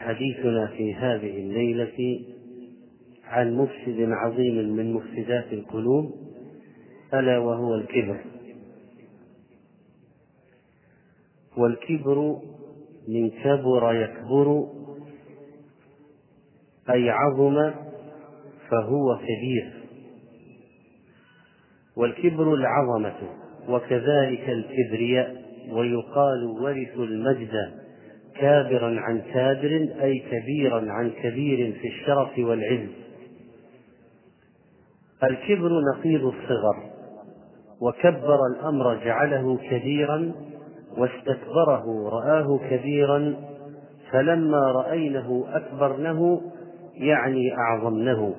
حديثنا في هذه الليلة عن مفسد عظيم من مفسدات القلوب ألا وهو الكبر. والكبر من كبر يكبر أي عظم فهو كبير. والكبر العظمة وكذلك الكبرياء ويقال ورثوا المجد. كابرا عن كابر أي كبيرا عن كبير في الشرف والعز الكبر نقيض الصغر وكبر الأمر جعله كبيرا واستكبره رآه كبيرا فلما رأينه أكبرنه يعني أعظمنه.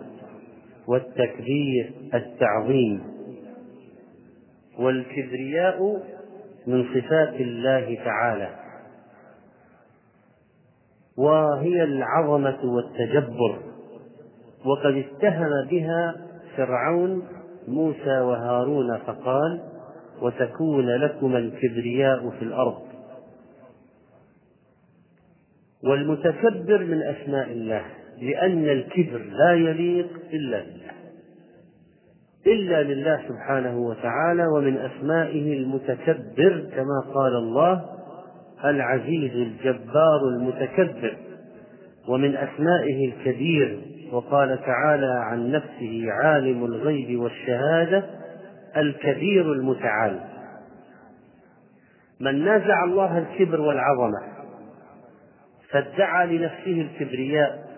والتكبير التعظيم. والكبرياء من صفات الله تعالى. وهي العظمة والتجبر. وقد اتهم بها فرعون موسى وهارون فقال وتكون لكما الكبرياء في الأرض والمتكبر من أسماء الله لأن الكبر لا يليق إلا بالله إلا لله سبحانه وتعالى ومن أسمائه المتكبر كما قال الله العزيز الجبار المتكبر ومن أسمائه الكبير وقال تعالى عن نفسه عالم الغيب والشهادة الكبير المتعال. من نازع الله الكبر والعظمة فادعى لنفسه الكبرياء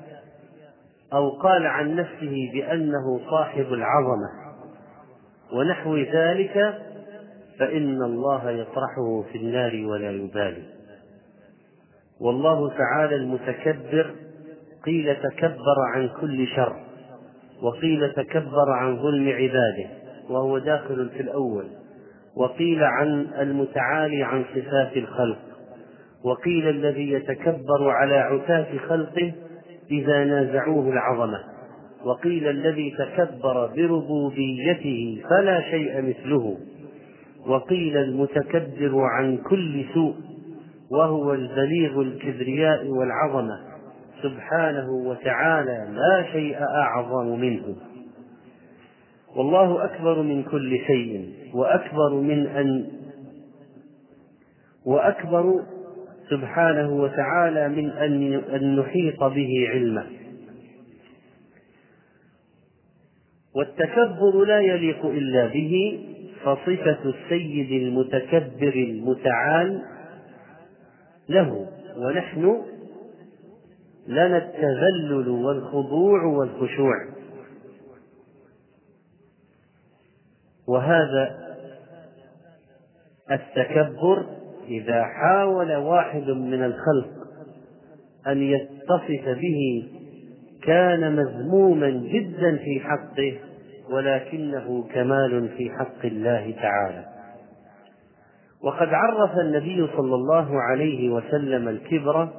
أو قال عن نفسه بأنه صاحب العظمة. ونحو ذلك فإن الله يطرحه في النار ولا يبالي. والله تعالى المتكبر قيل تكبر عن كل شر وقيل تكبر عن ظلم عباده وهو داخل في الأول وقيل عن المتعالي عن صفات الخلق وقيل الذي يتكبر على عتاة خلقه إذا نازعوه العظمة وقيل الذي تكبر بربوبيته فلا شيء مثله وقيل المتكبر عن كل سوء وهو البليغ الكبرياء والعظمة. سبحانه وتعالى لا شيء أعظم منه. والله أكبر من كل شيء وأكبر من أن وأكبر سبحانه وتعالى من أن نحيط به علما والتكبر لا يليق إلا به فصفة السيد المتكبر المتعال له. ونحن لنا التذلل والخضوع والخشوع. وهذا التكبر إذا حاول واحد من الخلق أن يتصف به كان مذموما جدا في حقه ولكنه كمال في حق الله تعالى. وقد عرف النبي صلى الله عليه وسلم الكبر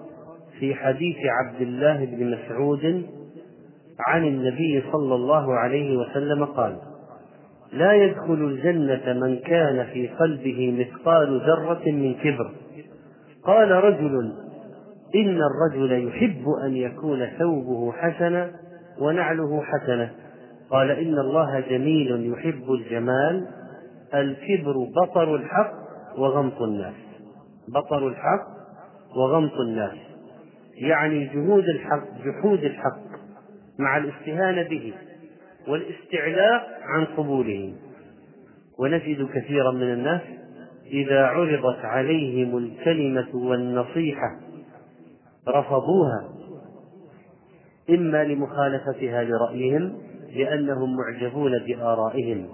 في حديث عبد الله بن مسعود عن النبي صلى الله عليه وسلم قال لا يدخل الجنة من كان في قلبه مثقال ذرة من كبر. قال رجل إن الرجل يحب أن يكون ثوبه حسنا ونعله حسنة. قال إن الله جميل يحب الجمال الكبر بطر الحق وغمط الناس. بطر الحق وغمط الناس. يعني جهود الحق جحود الحق مع الاستهانة به والاستعلاء عن قبوله ونجد كثيرا من الناس إذا عرضت عليهم الكلمة والنصيحة رفضوها إما لمخالفتها لرأيهم لأنهم معجبون بآرائهم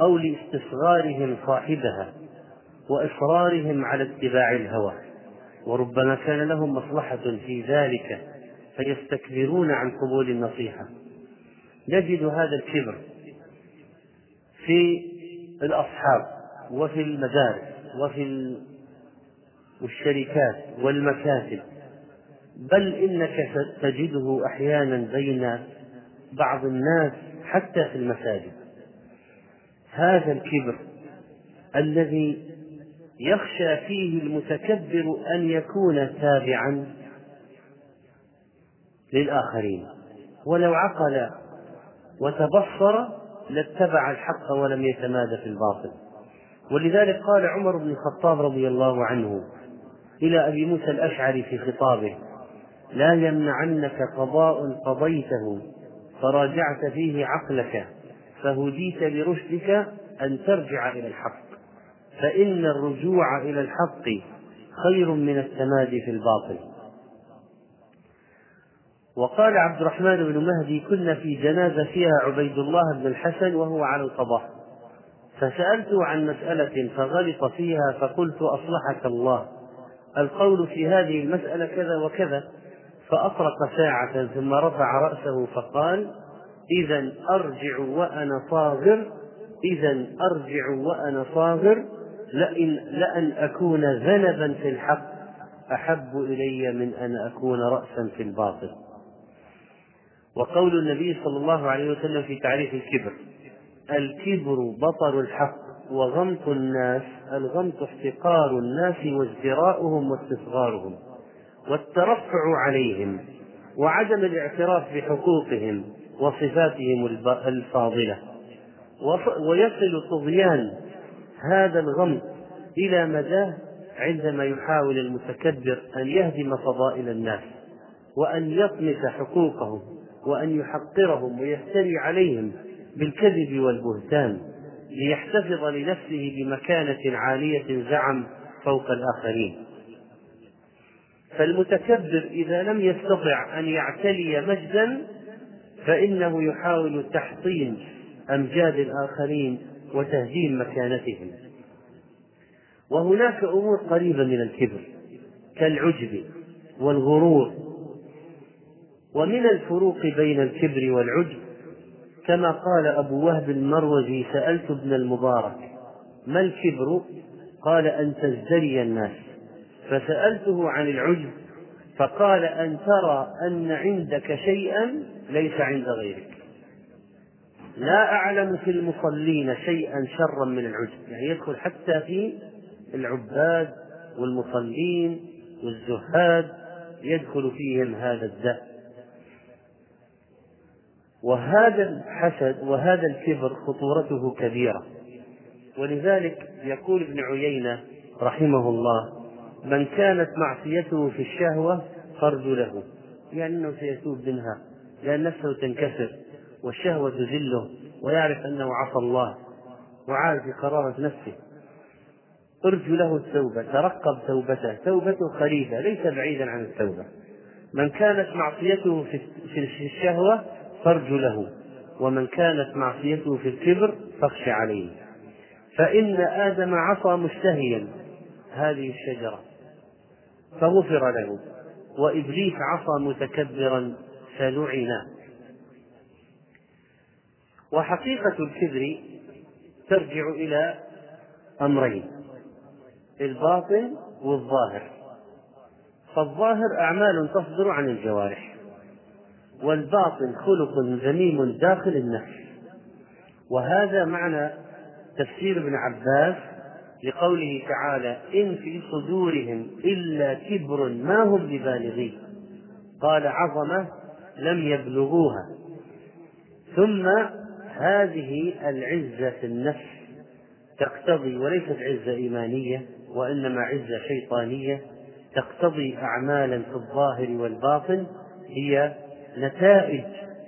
أو لاستصغارهم صاحبها. وإصرارهم على اتباع الهوى. وربما كان لهم مصلحة في ذلك فيستكبرون عن قبول النصيحة. نجد هذا الكبر في الأصحاب وفي المدارس وفي الشركات والمكاتب. بل إنك تجده أحيانا بين بعض الناس حتى في المساجد. هذا الكبر الذي يخشى فيه المتكبر أن يكون تابعا للآخرين. ولو عقل وتبصر لاتبع الحق ولم يتمادى في الباطل. ولذلك قال عمر بن الخطاب رضي الله عنه إلى أبي موسى الأشعري في خطابه لا يمنعنك قضاء قضيته فراجعت فيه عقلك فهديت لرشدك أن ترجع إلى الحق. فإن الرجوع إلى الحق خير من التمادي في الباطل. وقال عبد الرحمن بن مهدي كنا في جنازة فيها عبيد الله بن الحسن وهو على القضاء. فسألته عن مسألة فغلط فيها فقلت أصلحك الله. القول في هذه المسألة كذا وكذا. فأطرق ساعة ثم رفع رأسه فقال إذا أرجع وأنا صاغر إذا أرجع وأنا صاغر لئن لأن أكون ذنبا في الحق أحب إلي من أن أكون رأسا في الباطل. وقول النبي صلى الله عليه وسلم في تعريف الكبر الكبر بطر الحق وغمط الناس الغمط احتقار الناس وازدراؤهم واستصغارهم والترفع عليهم وعدم الاعتراف بحقوقهم وصفاتهم الفاضلة. ويصل طغيان هذا الغمط إلى مداه عندما يحاول المتكبر أن يهدم فضائل الناس وأن يطمس حقوقهم وأن يحقرهم ويفتري عليهم بالكذب والبهتان ليحتفظ لنفسه بمكانة عالية زعم فوق الآخرين. فالمتكبر إذا لم يستطع أن يعتلي مجدا فإنه يحاول تحطيم أمجاد الآخرين وتهديم مكانتهم. وهناك أمور قريبة من الكبر كالعجب والغرور. ومن الفروق بين الكبر والعجب كما قال أبو وهب المروزي سألت ابن المبارك ما الكبر؟ قال أن تزدري الناس. فسألته عن العجب فقال أن ترى أن عندك شيئا ليس عند غيرك. لا أعلم في المصلين شيئا شرا من العجب. يعني يدخل حتى في العباد والمصلين والزهاد يدخل فيهم هذا الداء. وهذا الحسد وهذا الكبر خطورته كبيرة. ولذلك يقول ابن عيينة رحمه الله من كانت معصيته في الشهوة فرج له. يعني سيتوب منها لأن نفسه تنكسر. والشهوة تذله ويعرف أنه عصى الله وعارف قرارة نفسه. ارجو له التوبة ترقب توبته توبته خليفة ليس بعيدا عن التوبة. من كانت معصيته في الشهوة فارجو له ومن كانت معصيته في الكبر فاخش عليه. فإن آدم عصى مشتهيا هذه الشجرة. فغفر له وإبليس عصى متكبرا فلعن وحقيقة الكبر ترجع إلى أمرين الباطن والظاهر. فالظاهر أعمال تصدر عن الجوارح والباطن خلق ذميم داخل النفس. وهذا معنى تفسير ابن عباس لقوله تعالى إن في صدورهم إلا كبر ما هم ببالغيه قال عظمة لم يبلغوها. ثم هذه العزة في النفس تقتضي وليست عزة إيمانية وإنما عزة شيطانية تقتضي أعمالا في الظاهر والباطن هي نتائج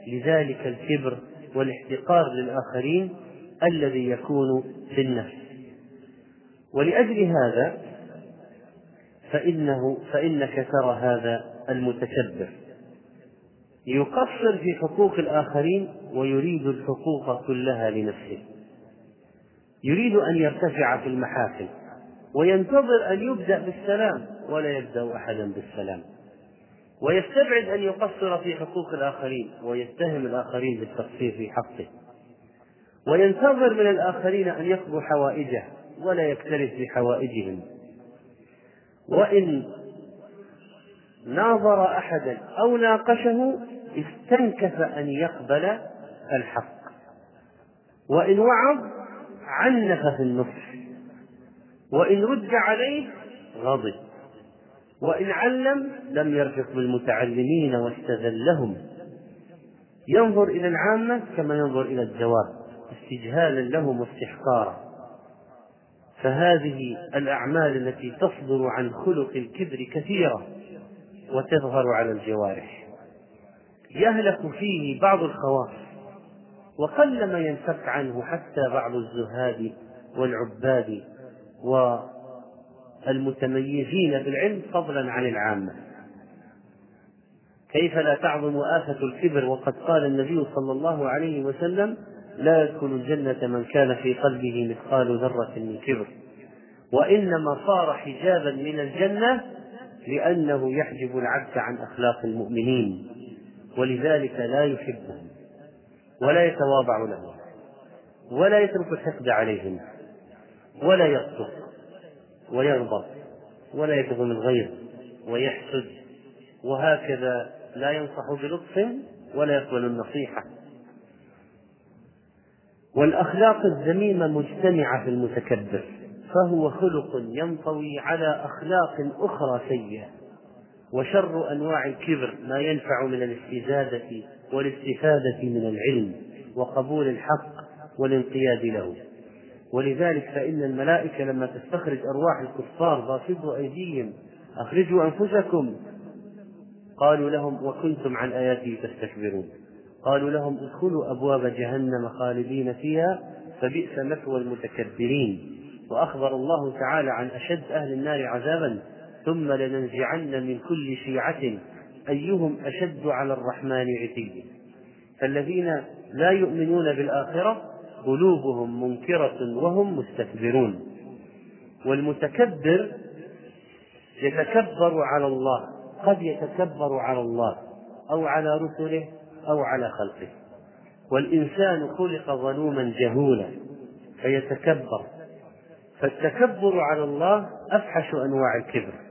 لذلك الكبر والاحتقار للآخرين الذي يكون في النفس. ولأجل هذا فإنه فإنك ترى هذا المتكبر. يقصر في حقوق الآخرين ويريد الحقوق كلها لنفسه. يريد أن يرتفع في المحافل وينتظر أن يبدأ بالسلام ولا يبدأ أحدا بالسلام. ويستبعد أن يقصر في حقوق الآخرين ويتهم الآخرين بالتقصير في حقه. وينتظر من الآخرين أن يقضوا حوائجه ولا يكترث بحوائجهم. وإن ناظر أحدا أو ناقشه استنكف أن يقبل الحق. وإن وعظ عنف في النصح. وإن رد عليه غضب. وإن علم لم يرفق بالمتعلمين واستذلهم. ينظر إلى العامة كما ينظر إلى الدواب استجهالا لهم واستحقارا. فهذه الأعمال التي تصدر عن خلق الكبر كثيرة وتظهر على الجوارح. يهلك فيه بعض الخواص وقلما ينفك عنه حتى بعض الزهاد والعباد والمتميزين بالعلم فضلا عن العامة. كيف لا تعظم آفة الكبر وقد قال النبي صلى الله عليه وسلم لا يدخل الجنة من كان في قلبه مثقال ذرة من كبر وإنما صار حجابا من الجنة لأنه يحجب العبد عن أخلاق المؤمنين. ولذلك لا يحبهم ولا يتواضع لهم ولا يترك الحقد عليهم ولا يصدق ويغضب ولا يكظم الغيظ ويحسد وهكذا لا ينصح بلطف ولا يقبل النصيحة. والأخلاق الذميمة مجتمعة في المتكبر فهو خلق ينطوي على أخلاق أخرى سيئة. وشر أنواع الكبر ما ينفع من الاستزادة والاستفادة من العلم وقبول الحق والانقياد له. ولذلك فإن الملائكة لما تستخرج أرواح الكفار باسطوا أيديهم أخرجوا أنفسكم. قالوا لهم وكنتم عن آياته تستكبرون. قالوا لهم ادخلوا أبواب جهنم خالدين فيها فبئس مثوى المتكبرين. وأخبر الله تعالى عن أشد أهل النار عذابا ثم لننزعن من كل شيعة أيهم أشد على الرحمن عتيا. فالذين لا يؤمنون بالآخرة قلوبهم منكرة وهم مستكبرون. والمتكبر يتكبر على الله قد يتكبر على الله أو على رسله أو على خلقه. والإنسان خلق ظلوما جهولا فيتكبر. فالتكبر على الله أفحش أنواع الكبر.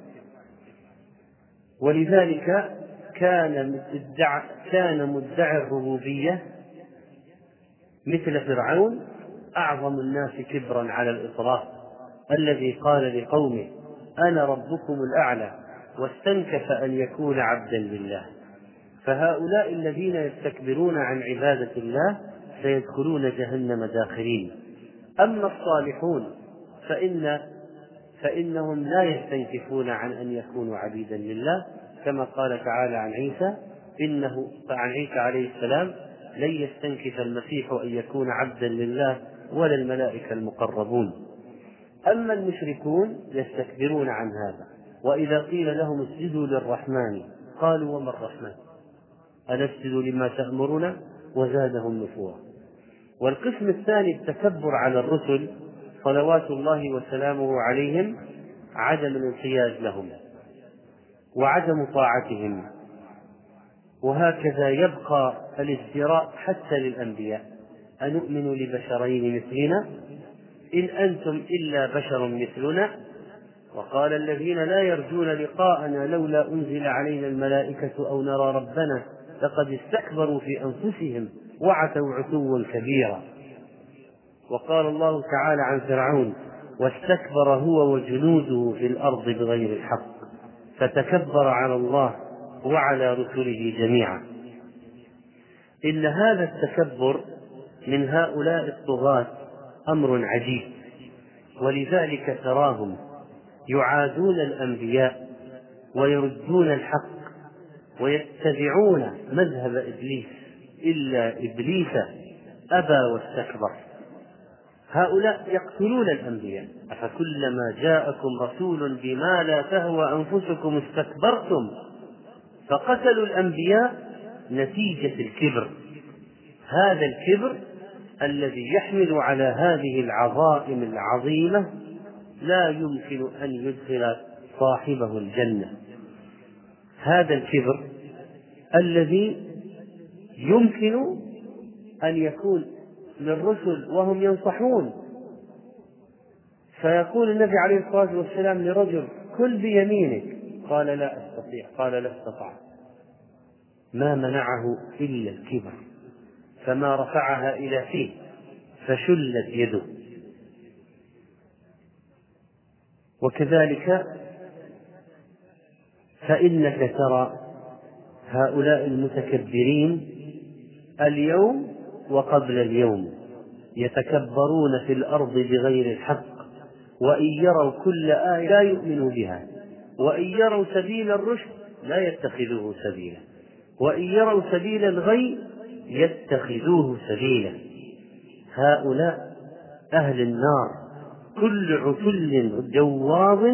ولذلك كان مدعى كان مدعي الربوبية مثل فرعون أعظم الناس كبرا على الإطلاق الذي قال لقومه أنا ربكم الأعلى واستنكف أن يكون عبدا لله. فهؤلاء الذين يستكبرون عن عبادة الله سيدخلون جهنم داخرين. أما الصالحون فإن فإنهم لا يستنكفون عن أن يكونوا عبيدا لله كما قال تعالى عن عيسى إنه عن عيسى عليه السلام لن يستنكف المسيح أن يكون عبدا لله ولا الملائكة المقربون أما المشركون يستكبرون عن هذا وإذا قيل لهم اسجدوا للرحمن قالوا وما الرحمن؟ أنسجد لما تأمرنا؟ وزادهم نفورا. والقسم الثاني التكبر على الرسل صلوات الله وسلامه عليهم عدم الانقياد لهم وعدم طاعتهم. وهكذا يبقى الازدراء حتى للأنبياء. أنؤمن لبشرين مثلنا؟ إن أنتم إلا بشر مثلنا. وقال الذين لا يرجون لقاءنا لولا أنزل علينا الملائكة أو نرى ربنا لقد استكبروا في أنفسهم وعتوا عتوا كبيرا. وقال الله تعالى عن فرعون واستكبر هو وجنوده في الأرض بغير الحق فتكبر على الله وعلى رسله جميعا. إن هذا التكبر من هؤلاء الطغاة أمر عجيب ولذلك تراهم يعادون الأنبياء ويردون الحق ويتبعون مذهب إبليس إلا إبليس أبى واستكبر. هؤلاء يقتلون الأنبياء. أفكلما جاءكم رسول بما لا تهوى أنفسكم استكبرتم فقتلوا الأنبياء نتيجة الكبر. هذا الكبر الذي يحمل على هذه العظائم العظيمة لا يمكن أن يدخل صاحبه الجنة. هذا الكبر الذي يمكن أن يكون للرسل وهم ينصحون. فيقول النبي عليه الصلاة والسلام لرجل كل بيمينك. قال لا أستطيع. قال لا استطعت ما منعه إلا الكبر فما رفعها إلى فيه فشلت يده. وكذلك فإنك ترى هؤلاء المتكبرين اليوم وقبل اليوم يتكبرون في الأرض بغير الحق وإن يروا كل آية لا يؤمنوا بها وإن يروا سبيل الرشد لا يتخذوه سبيلا وإن يروا سبيل الغي يتخذوه سبيلا. هؤلاء أهل النار كل عتل جواظ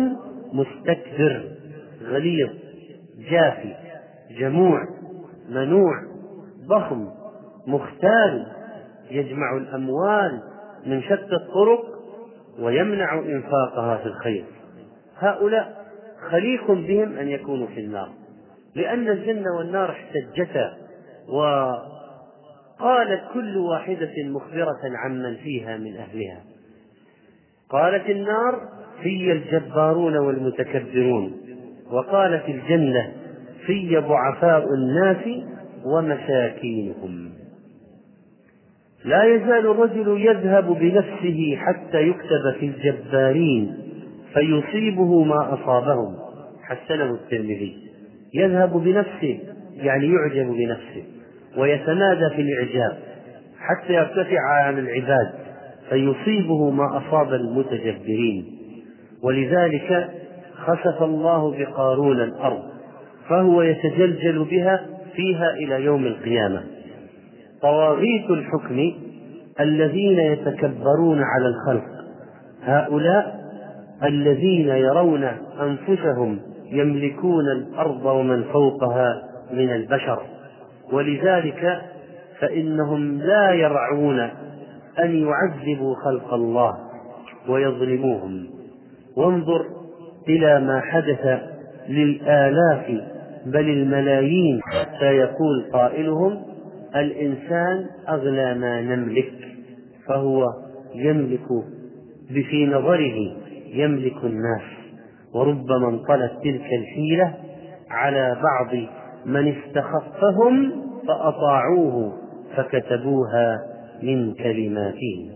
مستكبر غليظ جافي جموع منوع ضخم. مختال يجمع الأموال من شتى الطرق ويمنع إنفاقها في الخير. هؤلاء خليق بهم أن يكونوا في النار. لأن الجنة والنار احتجتا وقالت كل واحدة مخبرة عمن فيها من أهلها. قالت النار في الجبارون والمتكبرون وقالت الجنة في ضعفاء الناس ومساكينهم. لا يزال الرجل يذهب بنفسه حتى يكتب في الجبارين فيصيبه ما أصابهم. حسنه الترمذي. يذهب بنفسه يعني يعجب بنفسه ويتنادى في الإعجاب حتى يرتفع عن العباد فيصيبه ما أصاب المتجبرين. ولذلك خسف الله بقارون الأرض فهو يتجلجل بها فيها إلى يوم القيامة. طواغيت الحكم الذين يتكبرون على الخلق. هؤلاء الذين يرون أنفسهم يملكون الأرض ومن فوقها من البشر. ولذلك فإنهم لا يرعون أن يعذبوا خلق الله ويظلموهم. وانظر إلى ما حدث للآلاف بل الملايين حتى يقول قائلهم الإنسان أغلى ما نملك فهو يملك في نظره يملك الناس. وربما انطلت تلك الحيلة على بعض من استخفهم فأطاعوه فكتبوها من كلماتهم.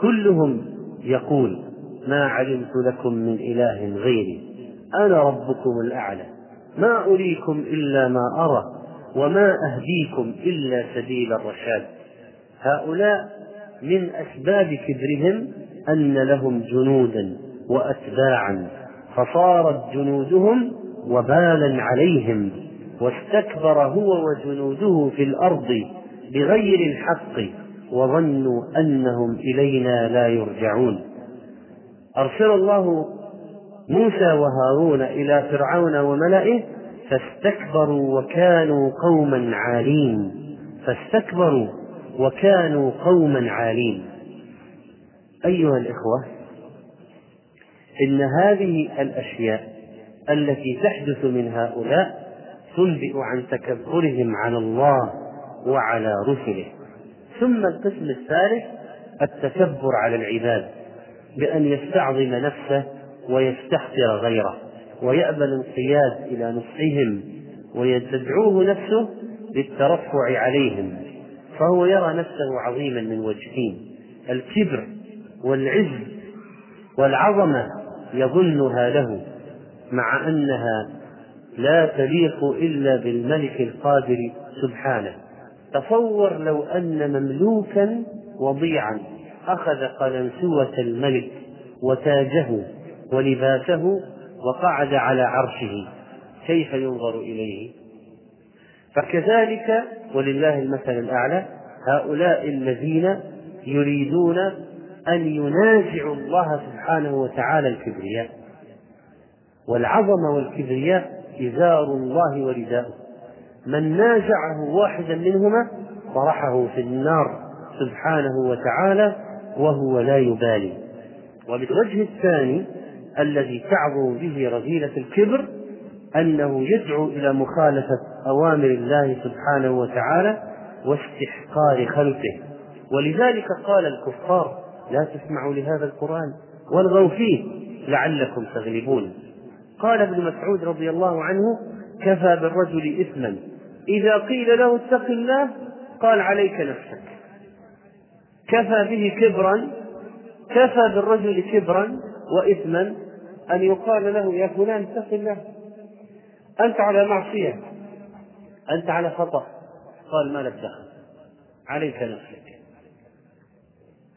كلهم يقول ما علمت لكم من إله غيري أنا ربكم الأعلى ما أريكم إلا ما أرى وما أهديكم إلا سبيل الرشاد. هؤلاء من أسباب كبرهم أن لهم جنودا وأتباعا فصارت جنودهم وبالا عليهم واستكبر هو وجنوده في الأرض بغير الحق وظنوا أنهم إلينا لا يرجعون. أرسل الله موسى وهارون إلى فرعون وملئه فاستكبروا وكانوا قوما عالين. فاستكبروا وكانوا قوما عالين. أيها الإخوة إن هذه الأشياء التي تحدث من هؤلاء تنبئ عن تكبرهم على الله وعلى رسله. ثم القسم الثالث التكبر على العباد بأن يستعظم نفسه ويستحقر غيره. ويأبى الانقياد إلى نصحهم ويدعوه نفسه للترفع عليهم فهو يرى نفسه عظيما من وجهين الكبر والعز والعظمة يظنها له مع أنها لا تليق إلا بالملك القادر سبحانه. تصور لو أن مملوكا وضيعا أخذ قلنسوة الملك وتاجه ولباسه وقعد على عرشه كيف ينظر إليه؟ فكذلك ولله المثل الأعلى هؤلاء الذين يريدون أن ينازعوا الله سبحانه وتعالى الكبرياء. والعظمة والكبرياء إزار الله ورداؤه. من نازعه واحدا منهما طرحه في النار سبحانه وتعالى وهو لا يبالي. وبالوجه الثاني الذي تعظم به رذيلة الكبر أنه يدعو إلى مخالفة أوامر الله سبحانه وتعالى واستحقار خلقه. ولذلك قال الكفار لا تسمعوا لهذا القرآن والغوا فيه لعلكم تغلبون. قال ابن مسعود رضي الله عنه كفى بالرجل إثما. إذا قيل له اتق الله قال عليك نفسك. كفى به كبرا كفى بالرجل كبرا وإثما أن يقال له يا فلان اتق الله. أنت على معصية. أنت على خطأ. قال ما لك دخل. عليك نفسك.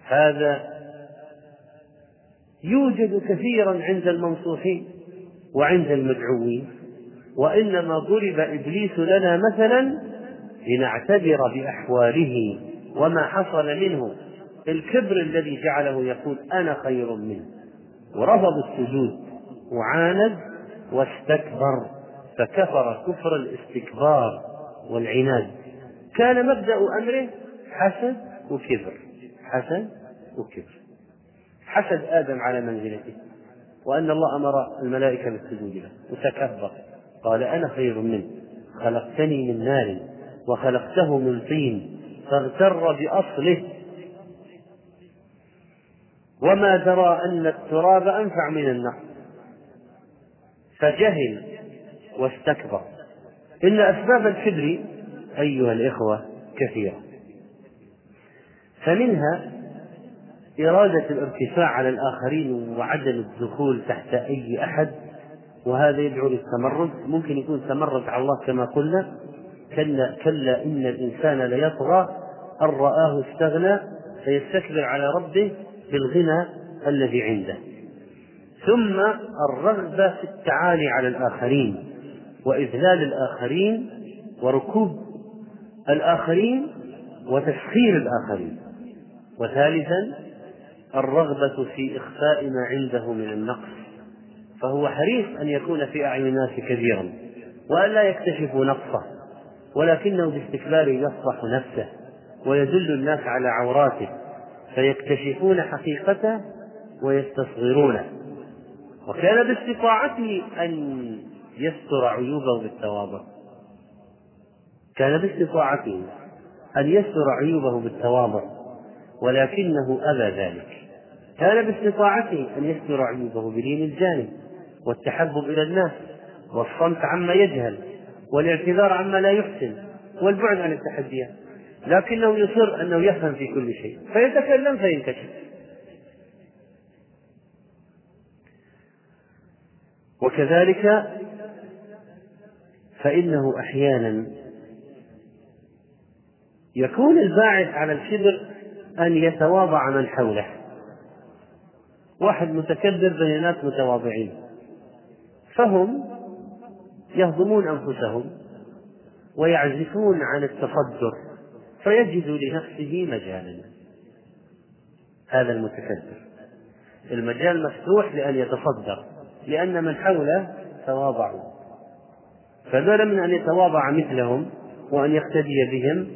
هذا يوجد كثيرا عند المنصوحين وعند المدعوين وإنما ضرب إبليس لنا مثلا لنعتبر بأحواله وما حصل منه. الكبر الذي جعله يقول أنا خير منه. ورفض السجود وعاند واستكبر فكفر كفر الاستكبار والعناد. كان مبدأ أمره حسد وكبر حسد وكبر. حسد آدم على منزلته وأن الله أمر الملائكة بالسجود له وتكبر. قال أنا خير منه خلقتني من نار وخلقته من طين فاغتر بأصله وما درى أن التراب أنفع من النار فجهل واستكبر. إن أسباب الكبر أيها الإخوة كثيرة. فمنها إرادة الارتفاع على الآخرين وعدم الدخول تحت أي أحد وهذا يدعو للتمرد. ممكن يكون تمرد على الله كما قلنا. كلا كلا إن الإنسان ليطغى. أن رآه استغنى فيستكبر على ربه. بالغنى الذي عنده. ثم الرغبة في التعالي على الآخرين وإذلال الآخرين وركوب الآخرين وتسخير الآخرين. وثالثا الرغبة في إخفاء ما عنده من النقص. فهو حريص أن يكون في أعين الناس كبيرا وأن لا يكتشفوا نقصه ولكنه باستكباره يفضح نفسه ويدل الناس على عوراته. فيكتشفون حقيقته ويستصغرونه. وكان باستطاعته أن يستر عيوبه بالتواضع. كان باستطاعته أن يستر عيوبه بالتواضع ولكنه أبى ذلك. كان باستطاعته أن يستر عيوبه بلين الجانب والتحبب إلى الناس والصمت عما يجهل والإعتذار عما لا يحسن والبعد عن التحديات. لكنه يصر أنه يفهم في كل شيء. فيتكلم فينكشف. وكذلك فإنه أحيانا يكون الباعث على الكبر أن يتواضع من حوله. واحد متكبر بين ناس متواضعين. فهم يهضمون أنفسهم ويعزفون عن التصدر فيجد لنفسه مجالا. هذا المتكبر. المجال مفتوح لأن يتصدر لأن من حوله تواضعوا. فبدلا من أن يتواضع مثلهم وأن يقتدي بهم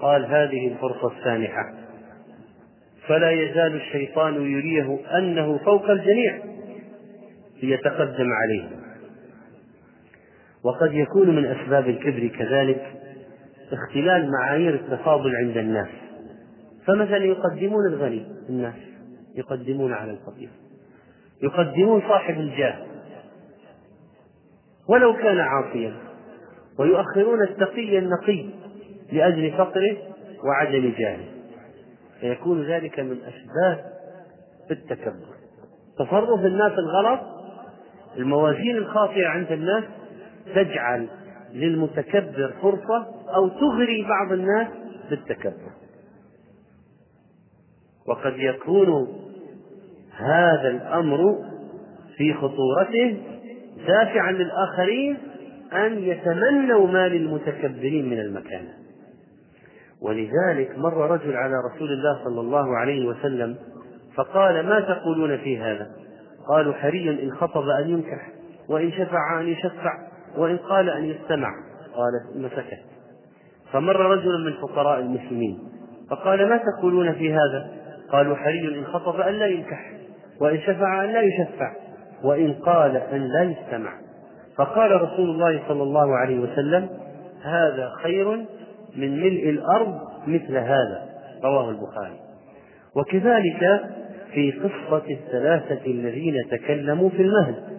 قال هذه الفرصة السانحة فلا يزال الشيطان يريه أنه فوق الجميع ليتقدم عليه. وقد يكون من أسباب الكبر كذلك اختلال معايير التفاضل عند الناس. فمثلا يقدمون الغني الناس يقدمون على الفقير. يقدمون صاحب الجاه. ولو كان عاصيا. ويؤخرون التقي النقي لأجل فقره وعدم جاهه. فيكون ذلك من أسباب التكبر. تصرف الناس الغلط الموازين الخاطئة عند الناس تجعل للمتكبر فرصة أو تغري بعض الناس بالتكبر. وقد يكون هذا الأمر في خطورته دافعا للآخرين أن يتمنوا ما للمتكبرين من المكانة ولذلك مر رجل على رسول الله صلى الله عليه وسلم فقال ما تقولون في هذا؟ قالوا حري إن خطب أن ينكح وإن شفع أن يشفع. وإن قال أن يستمع قال ثم سكت فمر رجل من فقراء المسلمين فقال ما تقولون في هذا؟ قالوا حري إن خطب أن لا ينكح وإن شفع أن لا يشفع وإن قال أن لا يستمع. فقال رسول الله صلى الله عليه وسلم هذا خير من ملء الأرض مثل هذا رواه البخاري. وكذلك في قصة الثلاثة الذين تكلموا في المهد.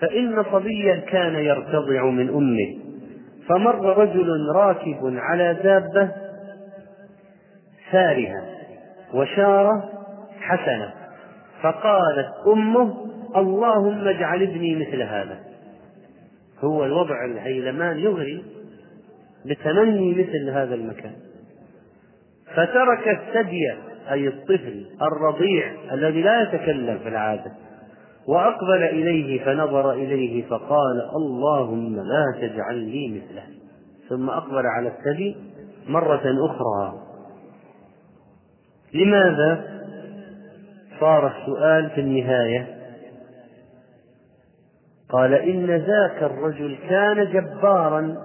فإن صبيا كان يرتضع من أمه. فمر رجل راكب على دابة سارها وشارة حسنة. فقالت أمه اللهم اجعل ابني مثل هذا. هو الوضع الهيلمان يغري بتمني مثل هذا المكان. فترك الثدي أي الطفل الرضيع الذي لا يتكلم في العادة. وأقبل إليه فنظر إليه فقال اللهم لا تجعل لي مثله. ثم أقبل على الثدي مرة أخرى. لماذا صار السؤال في النهاية؟ قال إن ذاك الرجل كان جبارا.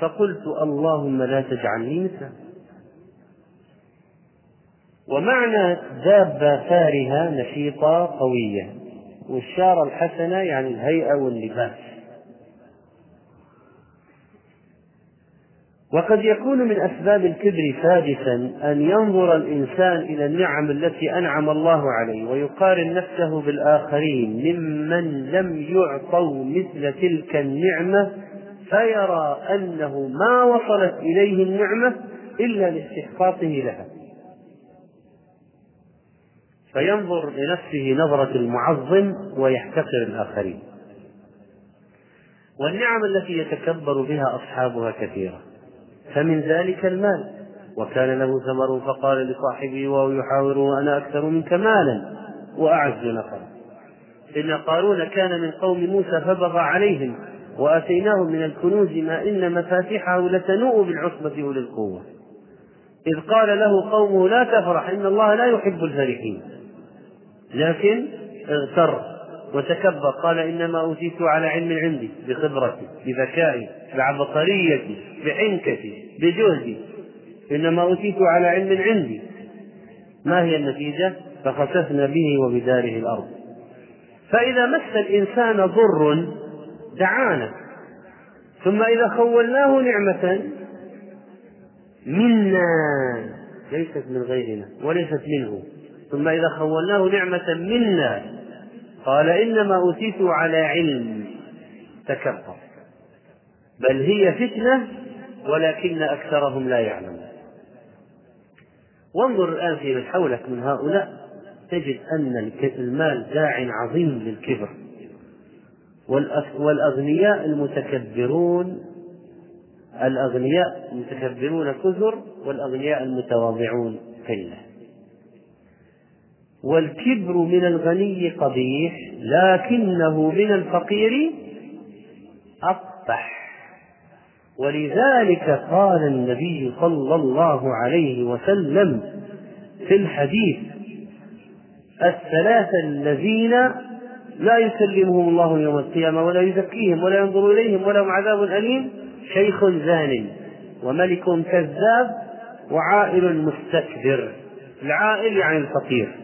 فقلت اللهم لا تجعلني مثله. ومعنى دابة فارهة نشيطة قوية. والشارة الحسنة يعني الهيئة واللباس. وقد يكون من أسباب الكبر سادسا أن ينظر الإنسان إلى النعم التي أنعم الله عليه ويقارن نفسه بالآخرين ممن لم يعطوا مثل تلك النعمة فيرى أنه ما وصلت إليه النعمة إلا لاستحقاقه لها. فينظر لنفسه نظرة المعظم ويحتقر الآخرين. والنعم التي يتكبر بها أصحابها كثيرة. فمن ذلك المال. وكان له ثمر فقال لصاحبه وهو يحاوره أنا أكثر منك مالا وأعز نفرا. إن قارون كان من قوم موسى فبغى عليهم وآتيناه من الكنوز ما إن مفاتحه لتنوء بالعصبة أولي القوة إذ قال له قومه لا تفرح إن الله لا يحب الفرحين. لكن اغتر وتكبر. قال إنما أوتيت على علم عندي بخبرتي بذكائي بعبقريتي بحنكتي بجهدي. إنما أوتيت على علم عندي. ما هي النتيجة؟ فخسفنا به وبداره الأرض. فإذا مس الإنسان ضر دعانا ثم إذا خولناه نعمة منا ليست من غيرنا وليست منه. ثم إذا خولناه نعمة منا قال إنما أوتيت على علم. تكبر بل هي فتنة ولكن أكثرهم لا يعلمون. وانظر الآن في من حولك من هؤلاء تجد أن المال داع عظيم للكبر. والأغنياء المتكبرون الأغنياء المتكبرون كثر والأغنياء المتواضعون قلة. والكبر من الغني قبيح لكنه من الفقير أقبح ولذلك قال النبي صلى الله عليه وسلم في الحديث الثلاثة الذين لا يكلمهم الله يوم القيامة ولا يزكيهم ولا ينظر إليهم ولهم عذاب أليم شيخ زان وملك كذاب وعائل مستكبر. العائل يعني الفقير.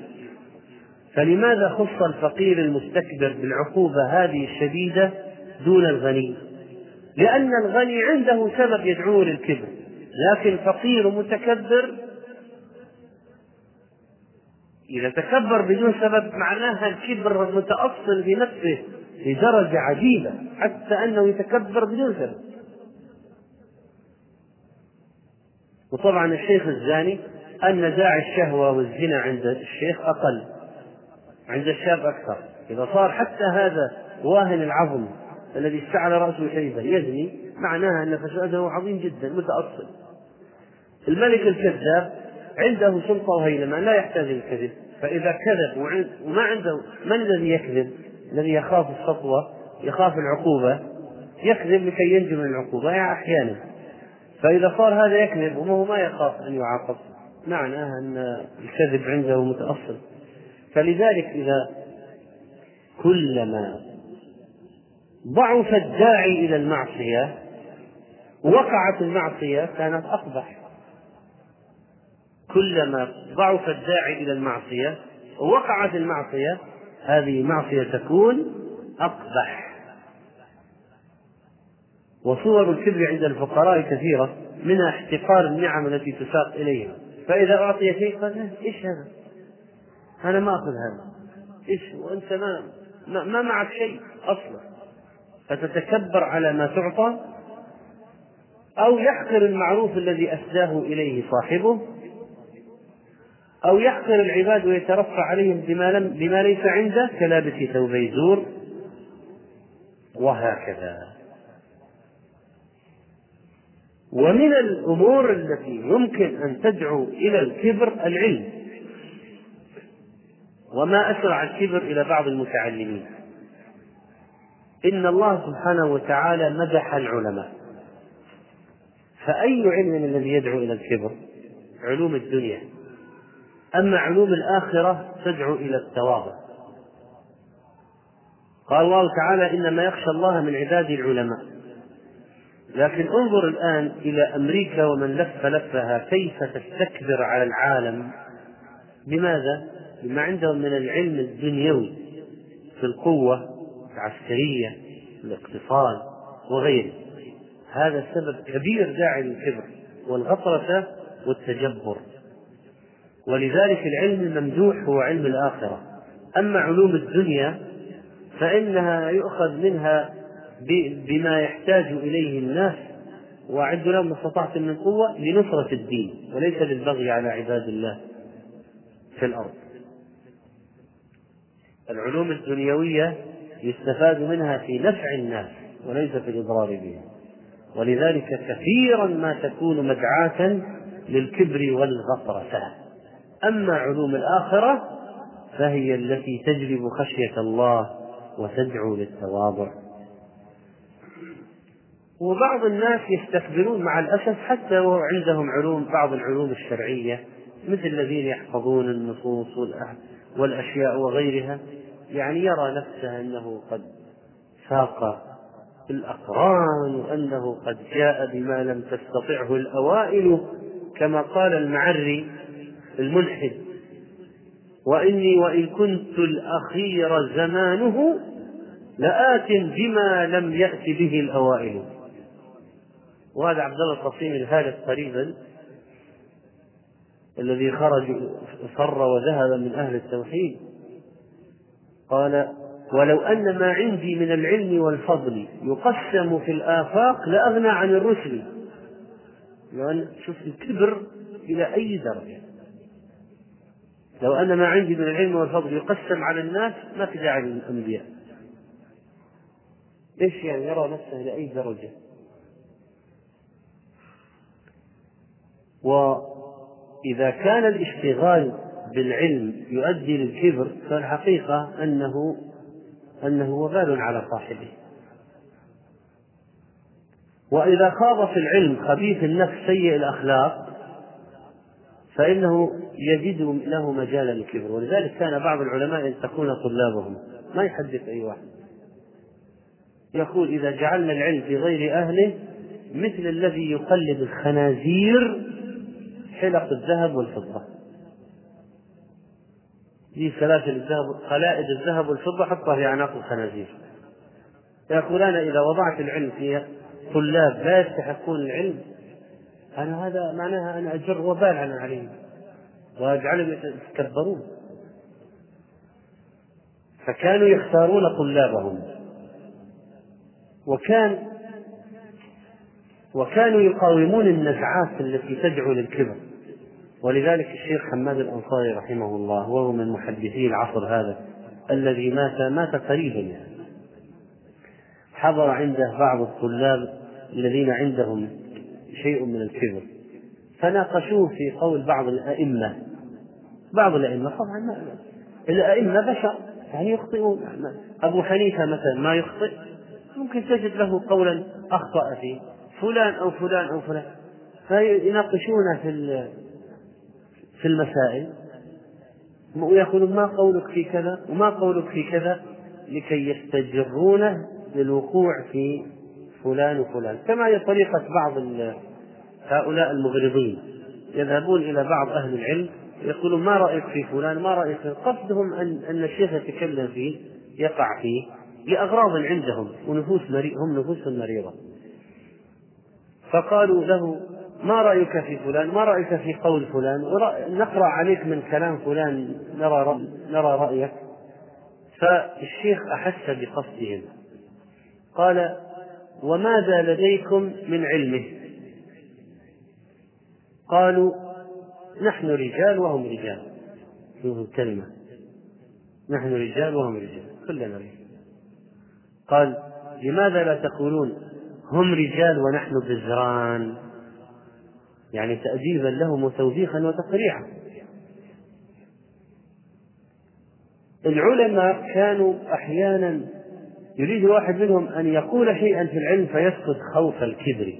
فلماذا خص الفقير المستكبر بالعقوبة هذه الشديدة دون الغني؟ لأن الغني عنده سبب يدعوه للكبر، لكن فقير متكبر إذا تكبر بدون سبب معناها الكبر متأصل في نفسه لدرجة عجيبة حتى أنه يتكبر بدون سبب. وطبعا الشيخ الزاني أن داعي الشهوة والزنا عند الشيخ أقل عند الشاب أكثر. إذا صار حتى هذا واهن العظم الذي استعلى رأسه شيبة يزني معناها أن فساده عظيم جدا متأصل. الملك الكذاب عنده سلطة وهيلمان لا يحتاج للكذب فإذا كذب وما عنده من الذي يكذب؟ الذي يخاف السطوة يخاف العقوبة. يكذب لكي ينجو من العقوبة يعني أحيانا. فإذا صار هذا يكذب وهو ما يخاف أن يعاقب؟ معناها أن الكذب عنده متأصل. فلذلك إذا كلما ضعف الداعي إلى المعصية وقعت المعصية كانت أقبح كلما ضعف الداعي إلى المعصية ووقعت المعصية هذه معصية تكون أقبح وصور الكبر عند الفقراء كثيرة منها احتقار النعم التي تساق إليهم فإذا أعطي شيء قال إيش هذا؟ أنا ما أخذ هذا. إيش وأنت ما ما, معك شيء أصلا. فتتكبر على ما تعطى أو يحقر المعروف الذي أسداه إليه صاحبه أو يحقر العباد ويترفع عليهم بما, لم بما ليس عنده كلابس ثوبي زور. وهكذا. ومن الأمور التي يمكن أن تدعو إلى الكبر العلم. وما أسرع الكبر إلى بعض المتعلمين. إن الله سبحانه وتعالى مدح العلماء. فأي علم الذي يدعو إلى الكبر؟ علوم الدنيا. أما علوم الآخرة تدعو إلى التواضع. قال الله تعالى إنما يخشى الله من عباده العلماء. لكن انظر الآن إلى أمريكا ومن لف لفها كيف تستكبر على العالم؟ بماذا؟ بما عندهم من العلم الدنيوي في القوة العسكرية الاقتصاد وغيره. هذا سبب كبير داعي للكبر والغطرسة والتجبر. ولذلك العلم الممدوح هو علم الآخرة. أما علوم الدنيا فإنها يؤخذ منها بما يحتاج إليه الناس وأعدوا لهم ما استطعتم من قوة لنصرة الدين وليس للبغي على عباد الله في الأرض. العلوم الدنيوية يستفاد منها في نفع الناس وليس في الإضرار بهم. ولذلك كثيرا ما تكون مدعاة للكبر والغطرسة أما علوم الآخرة فهي التي تجلب خشية الله وتدعو للتواضع. وبعض الناس يستكبرون مع الأسف حتى وعندهم علوم بعض العلوم الشرعية مثل الذين يحفظون النصوص والأشياء وغيرها. يعني يرى نفسه أنه قد فاق الأقران وأنه قد جاء بما لم تستطعه الأوائل كما قال المعري الملحد وإني وإن كنت الأخير زمانه لآت بما لم يأت به الأوائل. وهذا عبد الله القصيم الهالك قريبا الذي خرج فر وذهب من أهل التوحيد. قال ولو أن ما عندي من العلم والفضل يقسم في الآفاق لأغنى عن الرسل. لأن شوف الكبر إلى أي درجة. لو أن ما عندي من العلم والفضل يقسم على الناس ما في داعي للأنبياء. إيش يعني يرى نفسه إلى أي درجة؟ وإذا كان الاشتغال بالعلم يؤدي للكبر فالحقيقة أنه أنه وبال على صاحبه. وإذا خاض في العلم خبيث النفس سيء الأخلاق فإنه يجد له مجالا للكبر. ولذلك كان بعض العلماء يلتقون طلابهم. ما يحدث أي واحد. يقول إذا جعلنا العلم في غير أهله مثل الذي يقلد الخنازير حلق الذهب والفضة. دي سلاسل الذهب خلائد الذهب والفضة حطها في أعناق الخنازير. يقولان إذا وضعت العلم في طلاب لا يستحقون العلم أنا هذا معناها أنا أجر وبال عن عليهم وأجعلهم يتكبرون. فكانوا يختارون طلابهم. وكان وكانوا يقاومون النزعات التي تدعو للكبر. ولذلك الشيخ حماد الأنصاري رحمه الله وهو من محدثي العصر هذا الذي مات مات قريبا يعني. حضر عنده بعض الطلاب الذين عندهم شيء من الكبر. فناقشوه في قول بعض الأئمة. بعض الأئمة طبعا الأئمة بشر يعني يخطئون. أبو حنيفة مثلا ما يخطئ ممكن تجد له قولا أخطأ فيه. فلان أو فلان أو فلان. فيناقشونه في في المسائل. ويقولون ما قولك في كذا وما قولك في كذا لكي يستجرونه للوقوع في فلان وفلان. كما هي طريقة بعض هؤلاء المغرضين. يذهبون إلى بعض أهل العلم يقولون ما رأيك في فلان؟ ما رأيك؟ في قصدهم أن أن الشيخ يتكلم فيه يقع فيه لأغراض عندهم ونفوس مري... هم نفوس مريضة. فقالوا له ما رأيك في فلان؟ ما رأيك في قول فلان؟ نقرأ عليك من كلام فلان نرى نرى رأيك. فالشيخ أحس بقصدهم. قال وماذا لديكم من علمه؟ قالوا نحن رجال وهم رجال. شوف الكلمة. نحن رجال وهم رجال. كلنا رجال. قال لماذا لا تقولون هم رجال ونحن بزران يعني تأديبا لهم وتوبيخا وتقريعا. العلماء كانوا أحيانا يريد واحد منهم أن يقول شيئا في العلم فيسكت خوف الكبر.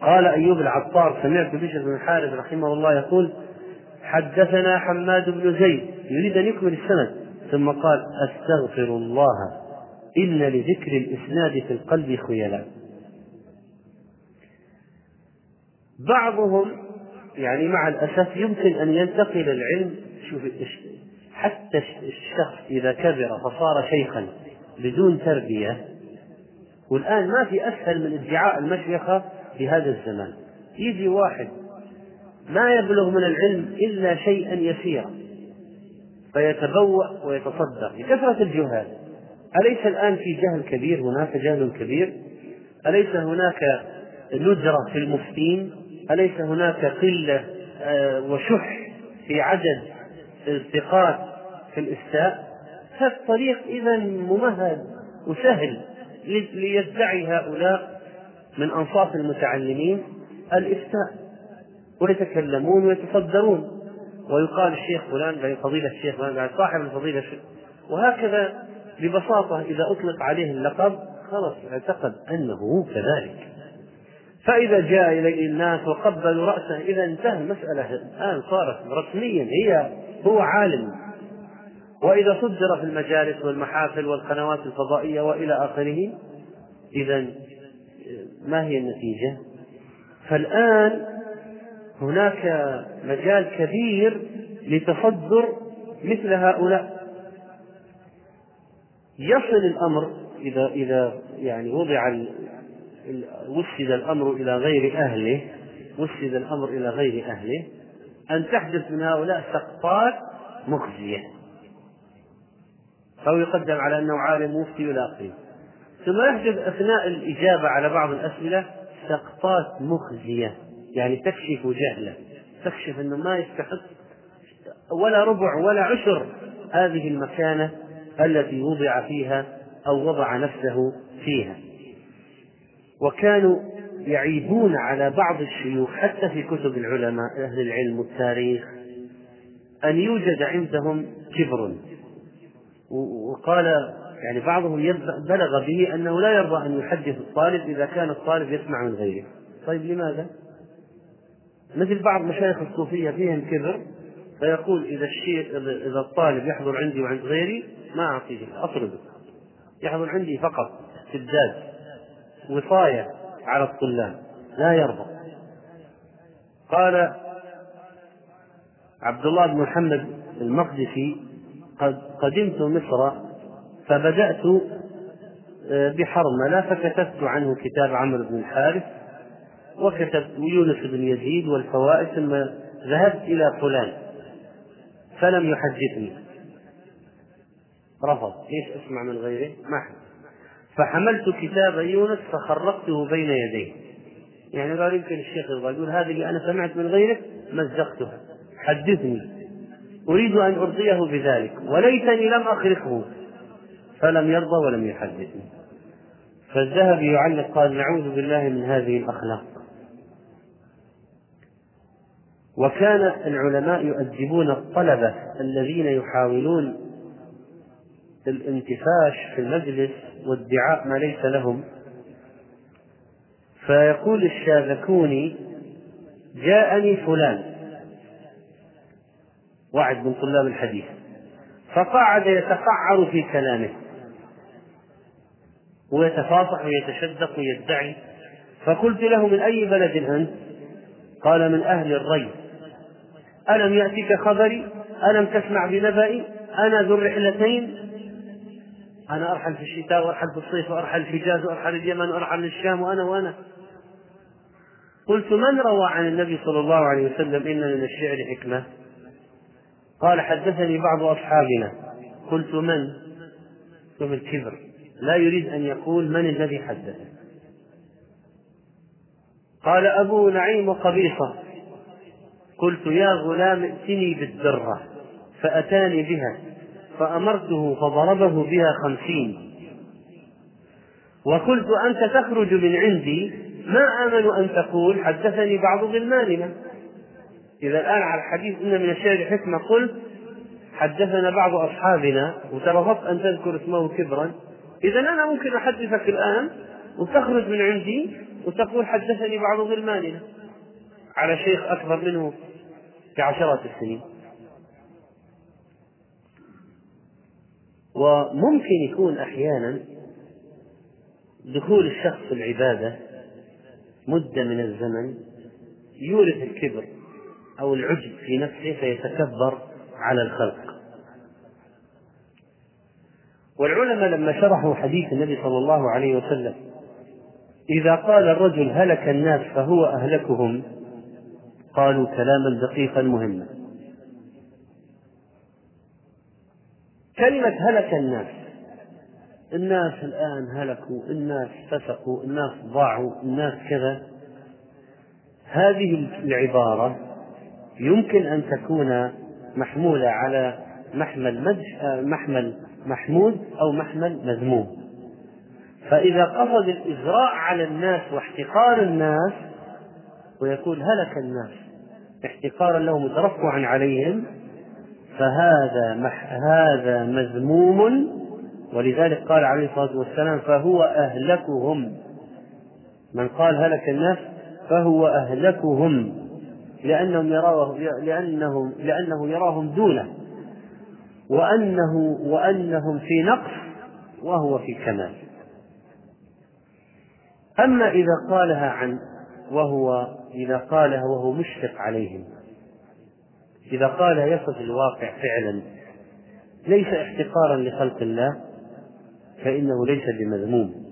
قال أيوب العطار سمعت بشر بن حارث رحمه الله يقول حدثنا حماد بن زيد يريد أن يكمل السند ثم قال أستغفر الله إن لذكر الإسناد في القلب خيلاء بعضهم يعني مع الأسف يمكن أن ينتقل العلم شوف حتى الشخص إذا كبر فصار شيخا بدون تربية والآن ما في أسهل من ادعاء المشيخة في هذا الزمان. يجي واحد ما يبلغ من العلم إلا شيئا يسيرا فيتبوأ ويتصدر لكثرة الجهال. أليس الآن في جهل كبير؟ هناك جهل كبير. أليس هناك ندرة في المفتين؟ أليس هناك قلة آه، وشح في عدد الثقات في الإفتاء؟ فالطريق إذا ممهد وسهل ليدعي هؤلاء من أنصاف المتعلمين الإفتاء ويتكلمون ويتصدرون. ويقال الشيخ فلان فضيلة الشيخ فلان صاحب الفضيلة وهكذا ببساطة إذا أطلق عليه اللقب خلاص اعتقد أنه كذلك. فإذا جاء إليه الناس وقبلوا رأسه إذا انتهى المسألة. الآن صارت رسميا هي هو عالم. وإذا صدر في المجالس والمحافل والقنوات الفضائية وإلى آخره إذا ما هي النتيجة؟ فالآن هناك مجال كبير لتصدر مثل هؤلاء. يصل الأمر إذا إذا يعني وضع وسد الأمر إلى غير أهله وسد الأمر إلى غير أهله. أن تحدث من هؤلاء سقطات مخزية. أو يقدم على أنه عالم مفتي إلى آخره ثم يحدث أثناء الإجابة على بعض الأسئلة سقطات مخزية. يعني تكشف جهله. تكشف أنه ما يستحق ولا ربع ولا عشر هذه المكانة التي وضع فيها أو وضع نفسه فيها. وكانوا يعيبون على بعض الشيوخ حتى في كتب العلماء أهل العلم والتاريخ أن يوجد عندهم كبر. وقال يعني بعضهم بلغ به أنه لا يرضى أن يحدث الطالب إذا كان الطالب يسمع من غيره. طيب لماذا؟ مثل بعض مشايخ الصوفية فيهم كبر فيقول إذا الشيخ إذا الطالب يحضر عندي وعند غيري ما أعطيه أطرده. يحضر عندي فقط سداد وصاية على الطلاب لا يرضى. قال عبد الله بن محمد المقدسي قد قدمت مصر فبدأت آه، بحرملة فكتبت عنه كتاب عمرو بن الحارث وكتبت يونس بن يزيد والفوائد ثم ذهبت إلى فلان فلم يحدثني. رفض. ليش اسمع من غيره؟ ما حد. فحملت كتاب يونس فخرقته بين يديه. يعني قال يمكن الشيخ يرضى يقول هذه اللي أنا سمعت من غيرك مزقتها. حدثني. أريد أن أرضيه بذلك. وليتني لم أخرقه. فلم يرضى ولم يحدثني. فالذهبي يعلق قال نعوذ بالله من هذه الأخلاق. وكان العلماء يؤدبون الطلبة الذين يحاولون الانتفاش في المجلس وادعاء ما ليس لهم فيقول الشاذكوني جاءني فلان واحد من طلاب الحديث فقعد يتقعر في كلامه ويتفاصح ويتشدق ويدعي فقلت له من أي بلد أنت؟ قال من أهل الري ألم يأتك خبري؟ ألم تسمع بنبأي؟ أنا ذو الرحلتين أنا أرحل في الشتاء وأرحل في الصيف وأرحل الحجاز وأرحل اليمن وأرحل الشام وأنا وأنا. قلت من روى عن النبي صلى الله عليه وسلم إن من الشعر حكمة؟ قال حدثني بعض أصحابنا. قلت من؟ ثم الكبر. لا يريد أن يقول من الذي حدثه قال أبو نعيم قبيصة. قلت يا غلام ائتني بالدرة فأتاني بها. فأمرته فضربه بها خمسين. وقلت أنت تخرج من عندي ما آمن أن تقول؟ حدثني بعض غلماننا إذا الآن على الحديث إن من الشعر حكمة قلت حدثنا بعض أصحابنا وترفضت أن تذكر اسمه كبرا. إذا أنا ممكن أحدثك الآن وتخرج من عندي وتقول حدثني بعض غلماننا على شيخ أكبر منه بعشرات السنين. وممكن يكون أحيانا دخول الشخص في العبادة مدة من الزمن يورث الكبر أو العجب في نفسه فيتكبر على الخلق. والعلماء لما شرحوا حديث النبي صلى الله عليه وسلم إذا قال الرجل هلك الناس فهو أهلكهم قالوا كلاما دقيقا مهما. كلمة هلك الناس. الناس الآن هلكوا الناس فسقوا الناس ضاعوا الناس كذا. هذه العبارة يمكن أن تكون محمولة على محمل مدح محمل محمود أو محمل مذموم. فإذا قصد الإجراء على الناس واحتقار الناس ويقول هلك الناس احتقارا لهم وترفعا عليهم فهذا مح هذا مذموم ولذلك قال عليه الصلاة والسلام فهو أهلكهم. من قال هلك الناس فهو أهلكهم لأنهم يراه لأنهم لأنه يراهم دونه. وأنه وأنهم في نقص وهو في كمال. أما إذا قالها عن وهو إذا قالها وهو مشفق عليهم. إذا قالها يصف الواقع فعلا ليس احتقارا لخلق الله فإنه ليس بمذموم.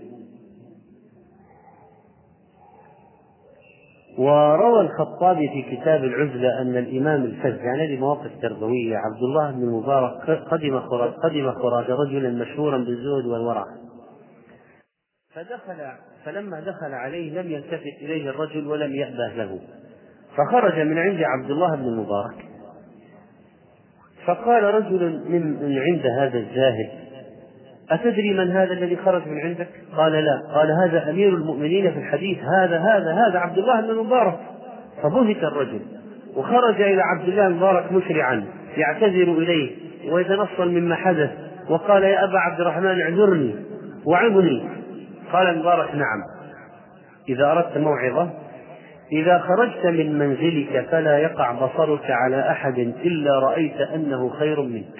وروى الخطابي في كتاب العزلة أن الإمام الفز يعني هذه مواقف تربوية عبد الله بن المبارك قدم خراج قدم خراج رجلا مشهورا بالزهد والورع. فدخل فلما دخل عليه لم يلتفت إليه الرجل ولم يأبه له. فخرج من عند عبد الله بن المبارك فقال رجل من عند هذا الزاهد أتدري من هذا الذي خرج من عندك؟ قال لا، قال هذا أمير المؤمنين في الحديث، هذا هذا هذا عبد الله بن المبارك، فبهت الرجل وخرج إلى عبد الله المبارك مسرعا يعتذر إليه ويتنصل مما حدث وقال يا أبا عبد الرحمن اعذرني وعظني. قال المبارك نعم. إذا أردت موعظة إذا خرجت من منزلك فلا يقع بصرك على أحد إلا رأيت أنه خير منك.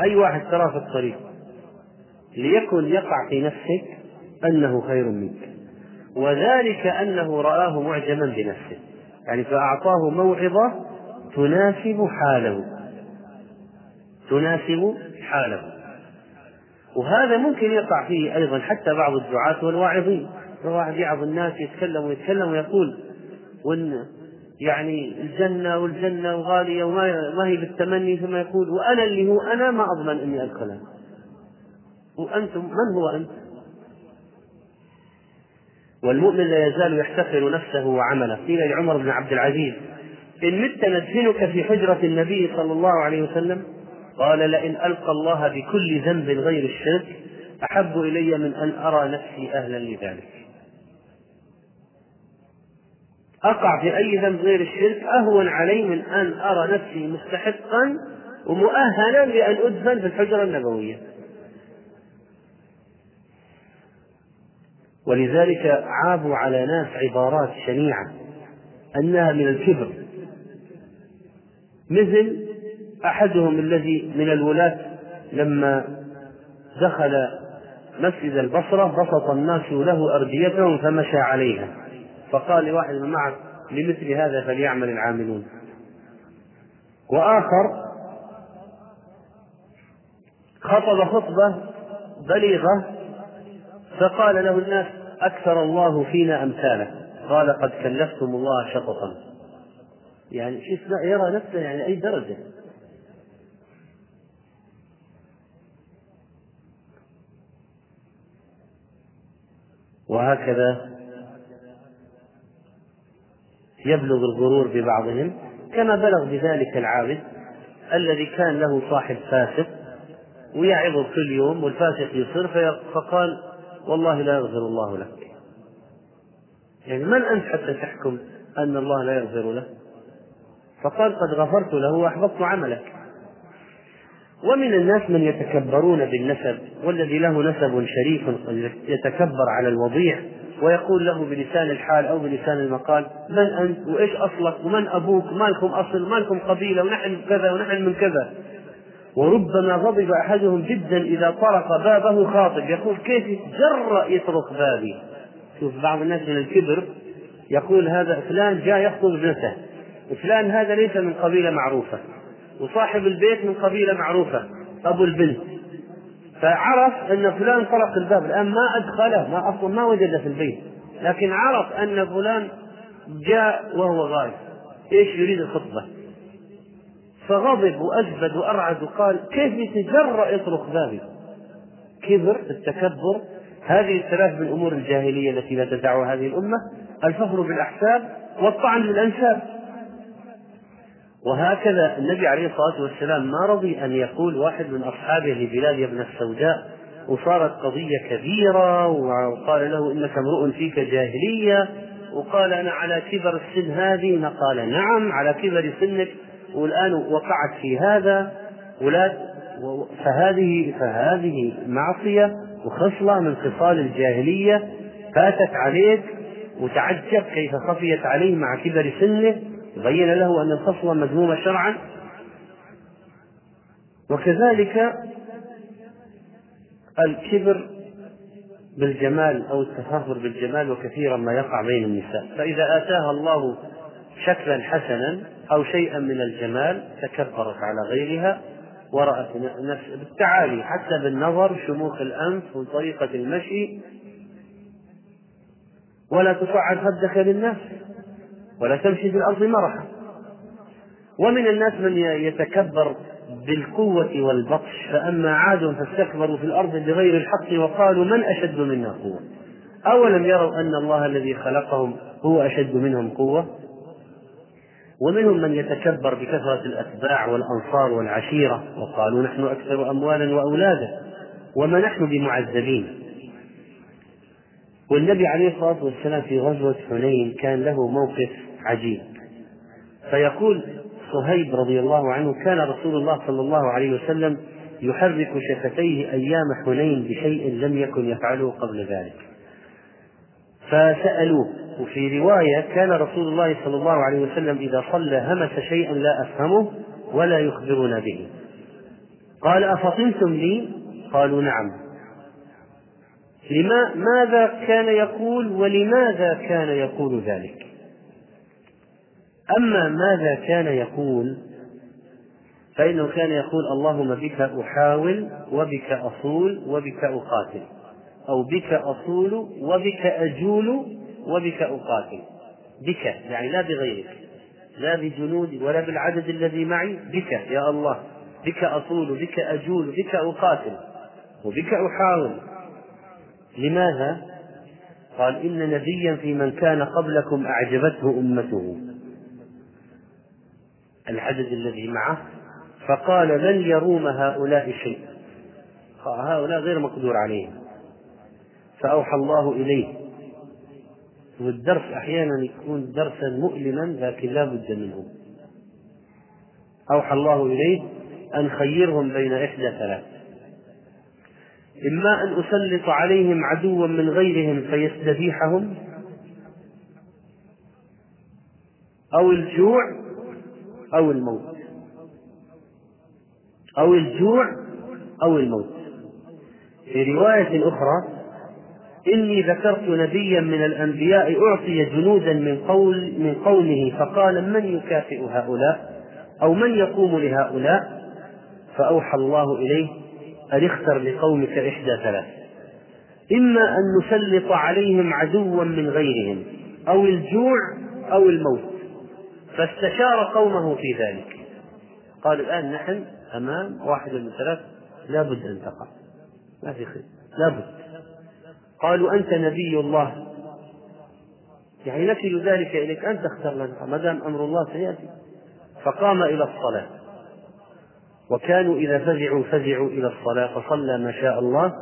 أي واحد تراه في الطريق ليكن يقع في نفسك أنه خير منك. وذلك أنه رآه معجبا بنفسه. يعني فأعطاه موعظة تناسب حاله. تناسب حاله. وهذا ممكن يقع فيه أيضا حتى بعض الدعاة والواعظين. واحد يعظ الناس يتكلم ويتكلم ويقول وإن يعني الجنة والجنة وغالية وما هي بالتمني ثم يقول وأنا اللي هو أنا ما أضمن إني أدخلها. وأنتم من هو أنت؟ والمؤمن لا يزال يحتقر نفسه وعمله. قيل لعمر بن عبد العزيز إن مت ندفنك في حجرة النبي صلى الله عليه وسلم؟ قال لئن ألقى الله بكل ذنب غير الشرك أحب إلي من أن أرى نفسي أهلا لذلك. أقع في أي ذنب غير الشرك أهون علي من أن أرى نفسي مستحقا ومؤهلا لأن أدفن في الحجرة النبوية. ولذلك عابوا على ناس عبارات شنيعة أنها من الكبر. مثل أحدهم الذي من الولاة لما دخل مسجد البصرة بسط الناس له أرديتهم فمشى عليها. فقال لواحد من معه لمثل هذا فليعمل العاملون. وآخر خطب خطبة بليغة فقال له الناس أكثر الله فينا أمثاله. قال قد كلفتم الله شططا. يعني شو يرى نفسه يعني أي درجة. وهكذا يبلغ الغرور ببعضهم كما بلغ بذلك العابد الذي كان له صاحب فاسق ويعظه كل يوم والفاسق يصر فقال والله لا يغفر الله لك. يعني من أنت حتى تحكم أن الله لا يغفر له؟ فقال قد غفرت له وأحبطت عملك. ومن الناس من يتكبرون بالنسب والذي له نسب شريف يتكبر على الوضيع. ويقول له بلسان الحال أو بلسان المقال من أنت وإيش أصلك ومن أبوك ما لكم أصل ما لكم قبيلة ونحن كذا ونحن من كذا. وربما غضب أحدهم جدا إذا طرق بابه خاطب. يقول كيف يتجرأ يطرق بابي؟ شوف بعض الناس من الكبر يقول هذا فلان جاء يخطب ابنته. وفلان هذا ليس من قبيلة معروفة. وصاحب البيت من قبيلة معروفة. أبو البنت. فعرف أن فلان طرق الباب الآن ما أدخله ما أصلا ما وجده في البيت. لكن عرف أن فلان جاء وهو غايب إيش يريد الخطبة؟ فغضب وأجبد وأرعد وقال كيف يتجرأ يطرق بابي؟ كبر التكبر. هذه الثلاث من أمور الجاهلية التي لا تدعها هذه الأمة. الفخر بالأحساب والطعن بالأنساب. وهكذا النبي عليه الصلاة والسلام ما رضي أن يقول واحد من أصحابه لبلال يا ابن السوداء وصارت قضية كبيرة وقال له إنك امرؤ فيك جاهلية وقال أنا على كبر السن هذه؟ قال نعم على كبر سنك والآن وقعت في هذا ولا فهذه فهذه معصية وخصلة من خصال الجاهلية فاتت عليك وتعجب كيف خفيت عليه مع كبر سنه بين له أن الخصلة مذمومة شرعا. وكذلك الكبر بالجمال أو التفاخر بالجمال وكثيرا ما يقع بين النساء. فإذا آتاها الله شكلا حسنا أو شيئا من الجمال تكبرت على غيرها ورأت نفس بالتعالي. حتى بالنظر شموخ الأنف وطريقة المشي. ولا تصعد خدك للناس ولا تمشي في الأرض مرحا. ومن الناس من يتكبر بالقوة والبطش فأما عاد فاستكبروا في الأرض بغير الحق وقالوا من أشد منا قوة؟ أولم يروا أن الله الذي خلقهم هو أشد منهم قوة؟ ومنهم من يتكبر بكثرة الأتباع والأنصار والعشيرة وقالوا نحن أكثر أموالا وأولادا وما نحن بمعذبين. والنبي عليه الصلاة والسلام في غزوة حنين كان له موقف عجيب. فيقول صهيب رضي الله عنه كان رسول الله صلى الله عليه وسلم يحرك شفتيه أيام حنين بشيء لم يكن يفعله قبل ذلك. فسألوه وفي رواية كان رسول الله صلى الله عليه وسلم إذا صلى همس شيئا لا أفهمه ولا يخبرنا به. قال أفطنتم لي؟ قالوا نعم. لما ماذا كان يقول ولماذا كان يقول ذلك؟ أما ماذا كان يقول فإنه كان يقول اللهم بك أحاول وبك أصول وبك أقاتل أو بك أصول وبك أجول وبك أقاتل. بك يعني لا بغيرك لا بجنودي ولا بالعدد الذي معي بك يا الله بك أصول بك أجول بك أقاتل وبك أحاول. لماذا؟ قال إن نبيا في من كان قبلكم أعجبته أمته. العدد الذي معه فقال لن يروم هؤلاء شيء. هؤلاء غير مقدور عليهم. فأوحى الله إليه. والدرس أحيانا يكون درسا مؤلما لكن لا بد منه. أوحى الله إليه أن خيرهم بين إحدى ثلاث. إما أن أسلط عليهم عدوا من غيرهم فيستبيحهم أو الجوع أو الموت أو الجوع أو الموت. في رواية أخرى إني ذكرت نبيا من الأنبياء أعطي جنودا من قول من قومه فقال من يكافئ هؤلاء أو من يقوم لهؤلاء؟ فأوحى الله إليه أن اختر لقومك إحدى ثلاث. إما أن نسلط عليهم عدوا من غيرهم أو الجوع أو الموت. فاستشار قومه في ذلك. قال الآن نحن أمام واحد من ثلاث لا بد أن تقع. ما في خير. لا بد. قالوا أنت نبي الله. يعني نكل ذلك إليك. أنت اختر لنا ما دام أمر الله سيأتي. فقام إلى الصلاة. وكانوا إذا فزعوا فزعوا إلى الصلاة فصلى ما شاء الله.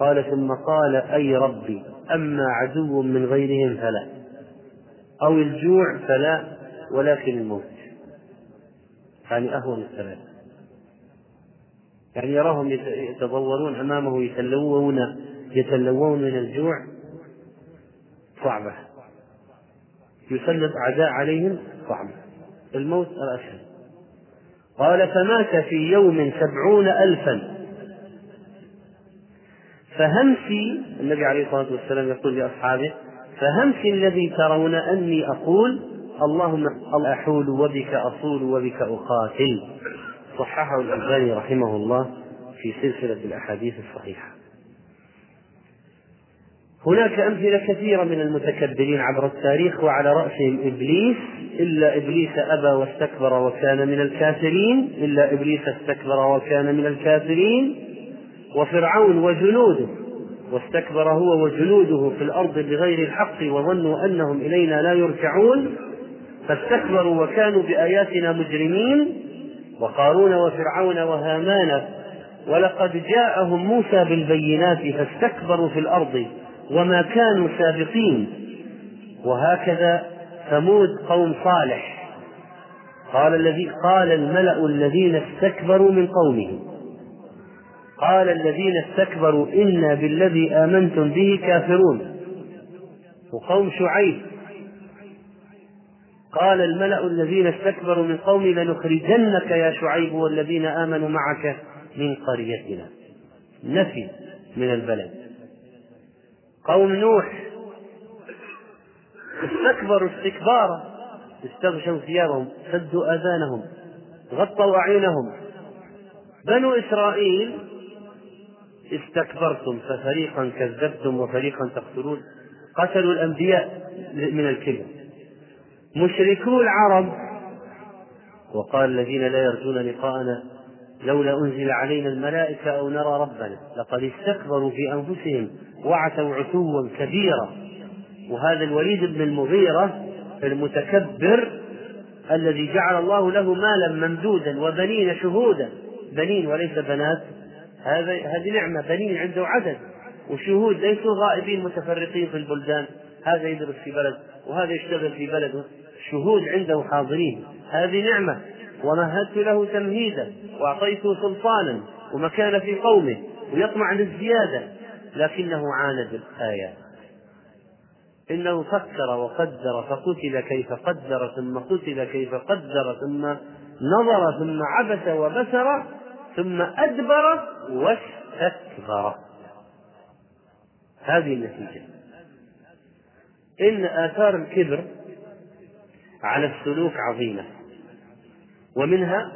قال ثم قال أي ربي أما عدو من غيرهم فلا. أو الجوع فلا ولكن الموت. يعني أهون الثلاث يعني يراهم يتضورون أمامه يتلوون يتلوون من الجوع. صعبة. يسلط أعداء عليهم صعبة. الموت الأسهل قال فمات في يوم سبعون ألفا. فهمسي النبي عليه الصلاة والسلام يقول لأصحابه فهمسي الذي ترون أني أقول اللهم أحول وبك أصول وبك أقاتل. صححه الألباني رحمه الله في سلسلة الأحاديث الصحيحة. هناك أمثلة كثيرة من المتكبرين عبر التاريخ وعلى رأسهم إبليس إلا إبليس أبى واستكبر وكان من الكافرين إلا إبليس استكبر وكان من الكافرين وفرعون وجنوده واستكبر هو وجنوده في الأرض بغير الحق وظنوا أنهم إلينا لا يرجعون فاستكبروا وكانوا بآياتنا مجرمين وقارون وفرعون وهامان ولقد جاءهم موسى بالبينات فاستكبروا في الأرض. وما كانوا سابقين. وهكذا ثمود قوم صالح. قال الذي قال الملأ الذين استكبروا من قومه قال الذين استكبروا إنا بالذي آمنتم به كافرون. وقوم شعيب. قال الملأ الذين استكبروا من قوم لنخرجنك يا شعيب والذين آمنوا معك من قريتنا. نفي من البلد. قوم نوح. استكبروا استكبارا. استغشوا ثيابهم سدوا آذانهم غطوا أعينهم. بنو إسرائيل استكبرتم ففريقا كذبتم وفريقا تقتلون. قتلوا الأنبياء من الكبر. مشركو العرب. وقال الذين لا يرجون لقاءنا لولا أنزل علينا الملائكة أو نرى ربنا لقد استكبروا في أنفسهم. وعتوا عتوا كبيرا. وهذا الوليد بن المغيرة المتكبر الذي جعل الله له مالا ممدودا وبنين شهودا. بنين وليس بنات. هذا هذه نعمة. بنين عنده عدد. وشهود ليسوا غائبين متفرقين في البلدان. هذا يدرس في بلد وهذا يشتغل في بلده. شهود عنده حاضرين. هذه نعمة. ومهدت له تمهيدا. وأعطيته سلطانا. ومكان في قومه. ويطمع للزيادة. لكنه عاند الآيات إنه فكر وقدر فقتل كيف قدر ثم قتل كيف قدر ثم نظر ثم عبس وبسر ثم أدبر واستكبر. هذه النتيجة. إن آثار الكبر على السلوك عظيمة ومنها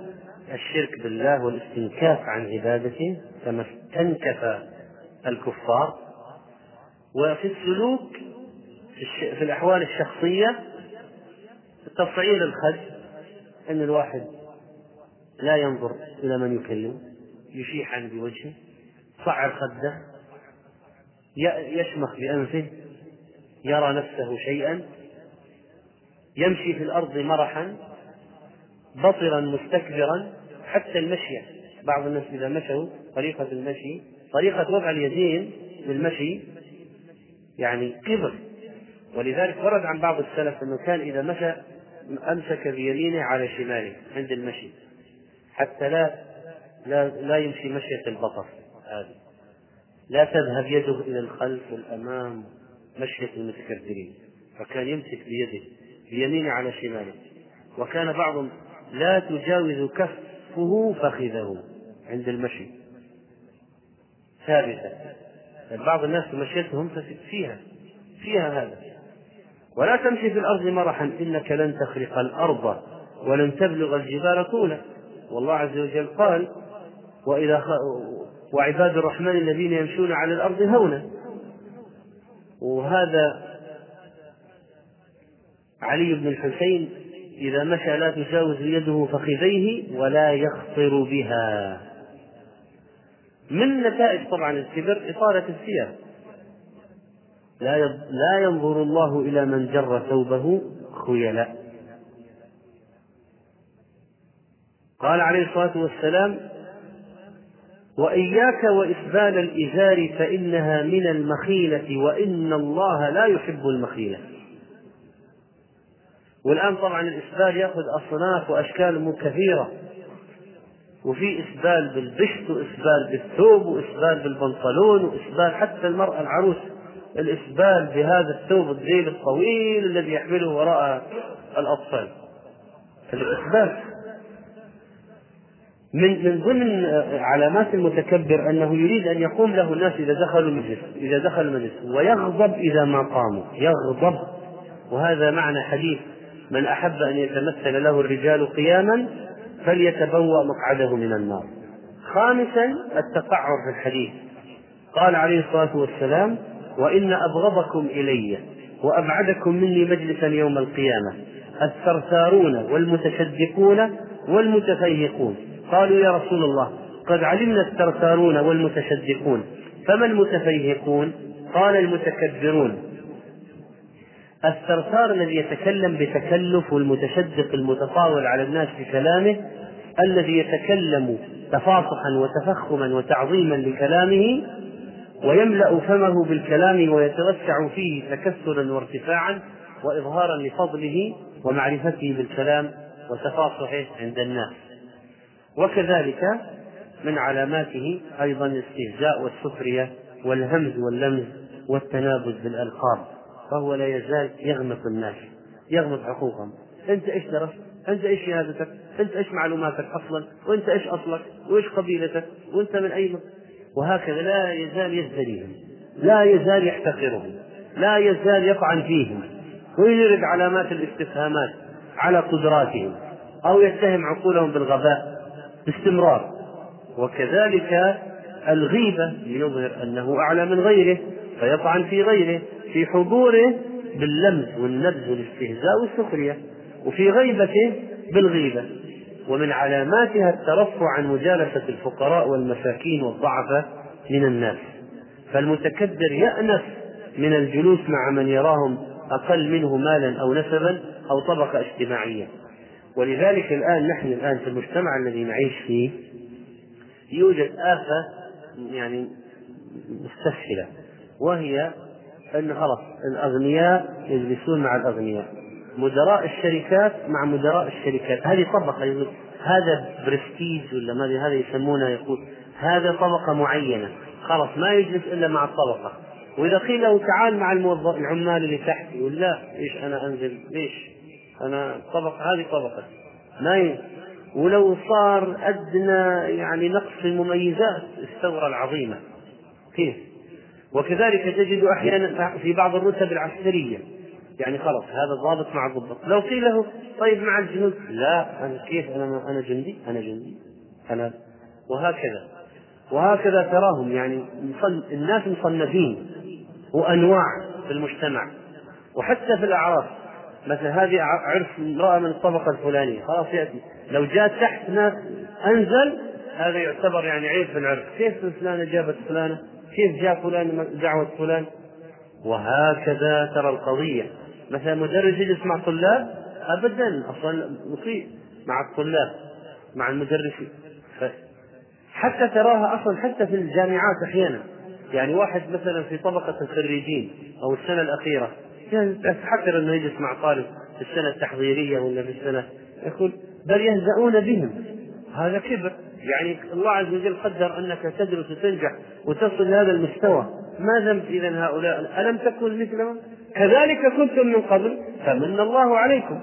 الشرك بالله والاستنكاف عن عبادته كما استنكف الكفار. وفي السلوك في الأحوال الشخصية تصعير الخد أن الواحد لا ينظر إلى من يكلم يشيح بوجهه صعر خده يشمخ بأنفه يرى نفسه شيئا يمشي في الأرض مرحا بطرا مستكبرا حتى المشي بعض الناس إذا مشوا طريقة المشي طريقة وضع اليدين للمشي يعني كبر ولذلك ورد عن بعض السلف أنه كان إذا مشى أمسك بيمينه على شماله عند المشي حتى لا لا, لا يمشي مشية البطر هذه. لا تذهب يده إلى الخلف والأمام مشية المتكبرين. فكان يمسك بيده بيمينه على شماله. وكان بعضهم لا تجاوز كفه فخذه عند المشي. ثابتة. بعض الناس مشيتهم فيها فيها هذا. ولا تمشي في الأرض مرحا إنك لن تخرق الأرض ولن تبلغ الجبال طولا. والله عز وجل قال وإذا. وعباد الرحمن الذين يمشون على الأرض هونا. وهذا علي بن الحسين إذا مشى لا تجاوز يده فخذيه ولا يخطر بها. من نتائج طبعا الكبر؟ إطالة الثياب لا لا ينظر الله إلى من جر ثوبه خيلاء قال عليه الصلاة والسلام وإياك وإسبال الإزار فإنها من المخيلة وإن الله لا يحب المخيلة. والآن طبعا الإسبال يأخذ أصناف وأشكال كثيرة. وفي إسبال بالبشت وإسبال بالثوب وإسبال بالبنطلون وإسبال حتى المرأة العروس الإسبال بهذا الثوب الذيل الطويل الذي يحمله وراء الأطفال. الإسبال. من من ضمن علامات المتكبر أنه يريد أن يقوم له الناس إذا دخلوا المجلس إذا دخل المجلس ويغضب إذا ما قاموا. يغضب. وهذا معنى حديث من أحب أن يتمثل له الرجال قياما فليتبوأ مقعده من النار. خامسا التقعر في الحديث. قال عليه الصلاة والسلام وإن أبغضكم إلي وأبعدكم مني مجلسا يوم القيامة الثرثارون والمتشدقون والمتفيقون قالوا يا رسول الله قد علمنا الثرثارون والمتشدقون فما المتفيهقون؟ قال المتكبرون. الثرثار الذي يتكلم بتكلف والمتشدق المتطاول على الناس في كلامه الذي يتكلم تفاصحا وتفخما وتعظيما لكلامه ويملأ فمه بالكلام ويتوسع فيه تكسرا وارتفاعا واظهارا لفضله ومعرفته بالكلام وتفاصحه عند الناس. وكذلك من علاماته أيضا الاستهزاء والسخرية والهمز واللمز والتنابز بالألقاب. فهو لا يزال يغمط الناس يغمط حقوقهم أنت إيش درست؟ أنت إيش شهادتك؟ أنت إيش معلوماتك أصلا؟ وأنت إيش أصلك؟ وإيش قبيلتك؟ وأنت من أي وهكذا لا يزال يزدريهم لا يزال يحتقرهم لا يزال يطعن فيهم ويجرد علامات الاستفهامات على قدراتهم أو يتهم عقولهم بالغباء باستمرار وكذلك الغيبة ليظهر أنه أعلى من غيره فيطعن في غيره في حضوره باللمز والنبذ والاستهزاء والسخرية وفي غيبته بالغيبة ومن علاماتها الترفع عن مجالسة الفقراء والمساكين والضعفاء من الناس. فالمتكبر يأنف من الجلوس مع من يراهم أقل منه مالا أو نسبا أو طبقة اجتماعية. ولذلك الآن نحن الآن في المجتمع الذي نعيش فيه يوجد آفة يعني مستسهلة وهي أن خلاص الأغنياء يجلسون مع الأغنياء. مدراء الشركات مع مدراء الشركات. هذه طبقة هذا برستيج ولا ما هذا يسمونه يقول هذا طبقة معينة. خلاص ما يجلس إلا مع الطبقة. وإذا قيل له تعال مع الموظف العمال اللي تحت يقول لا ليش أنا أنزل؟ ليش؟ أنا طبقة هذه طبقة. ما ي... ولو صار أدنى يعني نقص في المميزات الثورة العظيمة. كيف؟ وكذلك تجد أحيانا في بعض الرتب العسكرية. يعني خلاص هذا ضابط مع الضبط لو قيل له طيب مع الجنود. لا أنا كيف؟ أنا أنا جندي أنا جندي أنا. وهكذا. وهكذا تراهم يعني الناس مصنفين وأنواع في المجتمع. وحتى في الأعراف. مثلا هذه عرس امرأة من الطبقة الفلانية. خلاص يأتي. لو جاء تحت ناس أنزل. هذا يعتبر يعني عيب في العرس كيف فلانة جابت فلانة؟ كيف جاء فلان دعوة فلان؟ وهكذا ترى القضية. مثلا مدرس يجلس مع طلاب؟ أبدا أصلا مسيء مع الطلاب مع المدرسين. حتى تراها أصلا حتى في الجامعات أحيانا. يعني واحد مثلا في طبقة الخريجين أو السنة الأخيرة يعني إنه يجلس مع طالب في السنة التحضيرية ولا في السنة يقول بل يهزؤون بهم. هذا كبر. يعني الله عز وجل قدر أنك تدرس وتنجح وتصل لهذا المستوى. ما ذنب اذا هؤلاء؟ ألم تكن مثلهم؟ كذلك كنتم من قبل فمن الله عليكم.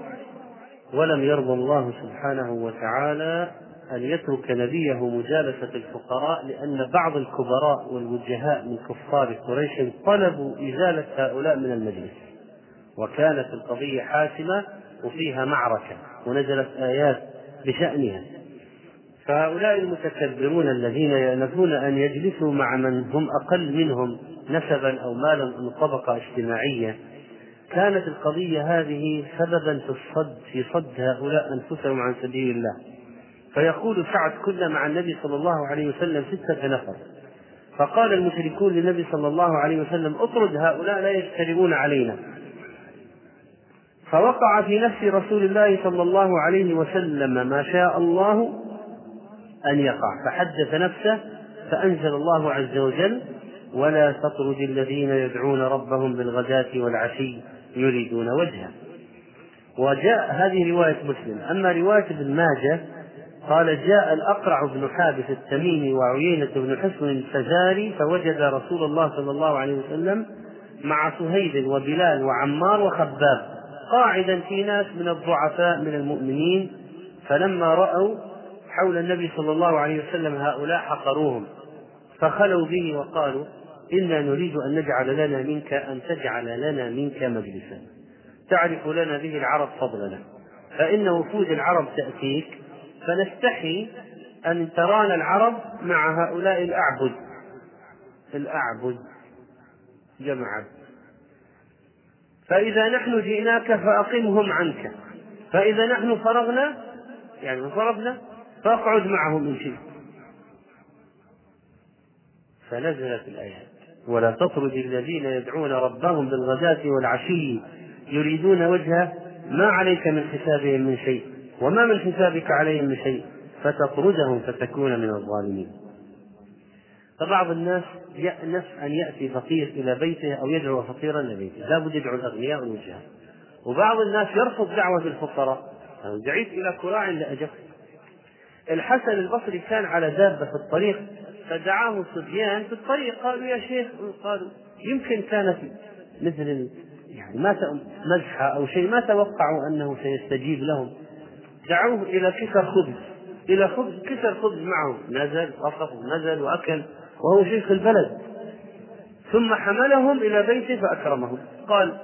ولم يرضى الله سبحانه وتعالى أن يترك نبيه مجالسة الفقراء لأن بعض الكبراء والوجهاء من كفار قريش طلبوا إزالة هؤلاء من المجلس. وكانت القضية حاسمة وفيها معركة ونزلت آيات بشأنها. فهؤلاء المتكبرون الذين يأنفون أن يجلسوا مع من هم أقل منهم نسبا أو مالا من طبقة اجتماعية كانت القضية هذه سببا في الصد في صد هؤلاء أنفسهم عن سبيل الله. فيقول سعد كنا مع النبي صلى الله عليه وسلم ستة نفر. فقال المشركون للنبي صلى الله عليه وسلم اطرد هؤلاء لا يجترئون علينا. فوقع في نفس رسول الله صلى الله عليه وسلم ما شاء الله أن يقع. فحدث نفسه فأنزل الله عز وجل ولا تطرد الذين يدعون ربهم بالغداة والعشي يريدون وجهه. وجاء هذه رواية مسلم. أما رواية ابن ماجه قال جاء الأقرع بن حابس التميمي وعيينة بن حصن الفزاري فوجد رسول الله صلى الله عليه وسلم مع صهيب وبلال وعمار وخباب قاعدا في ناس من الضعفاء من المؤمنين فلما رأوا حول النبي صلى الله عليه وسلم هؤلاء حقروهم. فخلوا به وقالوا إنا نريد أن نجعل لنا منك أن تجعل لنا منك مجلسا. تعرف لنا به العرب فضلنا. فإن وفود العرب تأتيك فنستحي أن ترانا العرب مع هؤلاء الأعبد. الأعبد. جمع. فإذا نحن جئناك فأقمهم عنك. فإذا نحن فرغنا يعني فرغنا فاقعد معهم إن شئت فنزلت الآيات. ولا تطرد الذين يدعون ربهم بالغداة والعشي يريدون وجهه ما عليك من حسابهم من شيء وما من حسابك عليهم من شيء فتطردهم فتكون من الظالمين. فبعض الناس يأنف أن يأتي فقير إلى بيته أو يدعو فقيرا إلى بيته لا بد يدعو الأغنياء والوجهاء وبعض الناس يرفض دعوة الفقراء. دعيت إلى كراع لأجبت الحسن البصري كان على دابة في الطريق فدعاه صبيان في الطريق قالوا يا شيخ قالوا يمكن كانت مثل يعني ما مزحة أو شيء ما توقعوا أنه سيستجيب لهم. دعوه إلى كسر خبز إلى خبز كسر خبز معه نزل وقف ونزل وأكل وهو شيخ البلد. ثم حملهم إلى بيته فأكرمهم. قال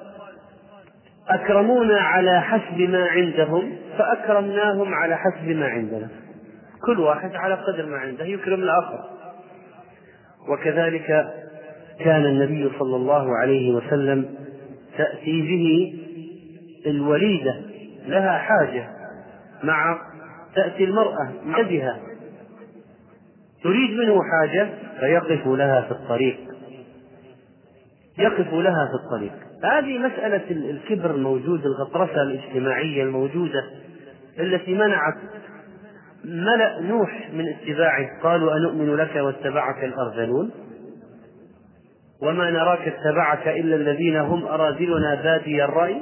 أكرمونا على حسب ما عندهم فأكرمناهم على حسب ما عندنا. كل واحد على قدر ما عنده يكرم الآخر. وكذلك كان النبي صلى الله عليه وسلم تأتي به الوليدة لها حاجة مع تأتي المرأة بها تريد منه حاجة فيقف لها في الطريق. يقف لها في الطريق. هذه مسألة الكبر الموجود الغطرسة الاجتماعية الموجودة التي منعت ملأ نوح من اتباعه قالوا أنؤمن لك واتبعك الأرذلون؟ وما نراك اتبعك إلا الذين هم أراذلنا بادي الرأي؟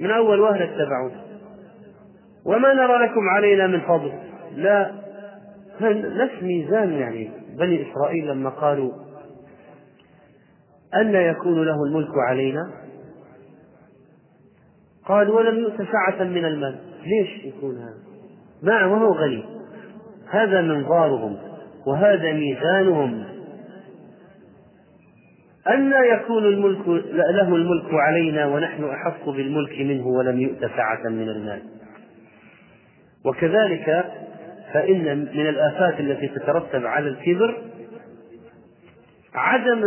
من أول وهلة اتبعوه وما نرى لكم علينا من فضل؟ لا. نفس ميزان يعني بني إسرائيل لما قالوا أن يكون له الملك علينا؟ قال ولم يؤت سعة من المال. ليش يكون هذا؟ ما وهو غني هذا منظارهم وهذا ميزانهم. أن يكون الملك له الملك علينا ونحن أحق بالملك منه ولم يؤت سعة من المال. وكذلك فإن من الآفات التي تترتب على الكبر عدم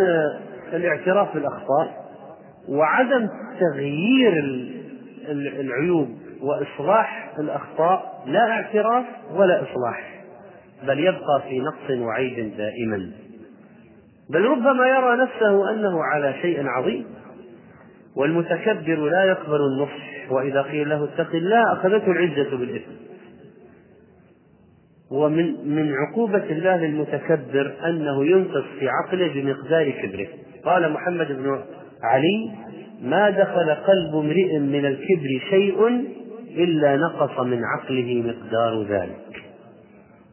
الاعتراف بالأخطاء وعدم تغيير العيوب. وإصلاح الأخطاء لا اعتراف ولا إصلاح بل يبقى في نقص وعيب دائما. بل ربما يرى نفسه أنه على شيء عظيم والمتكبر لا يقبل النصح وإذا قيل له اتق الله أخذته العزة بالإثم. ومن من عقوبة الله للمتكبر أنه ينقص في عقله بمقدار كبره. قال محمد بن علي ما دخل قلب امرئ من الكبر شيء إلا نقص من عقله مقدار ذلك.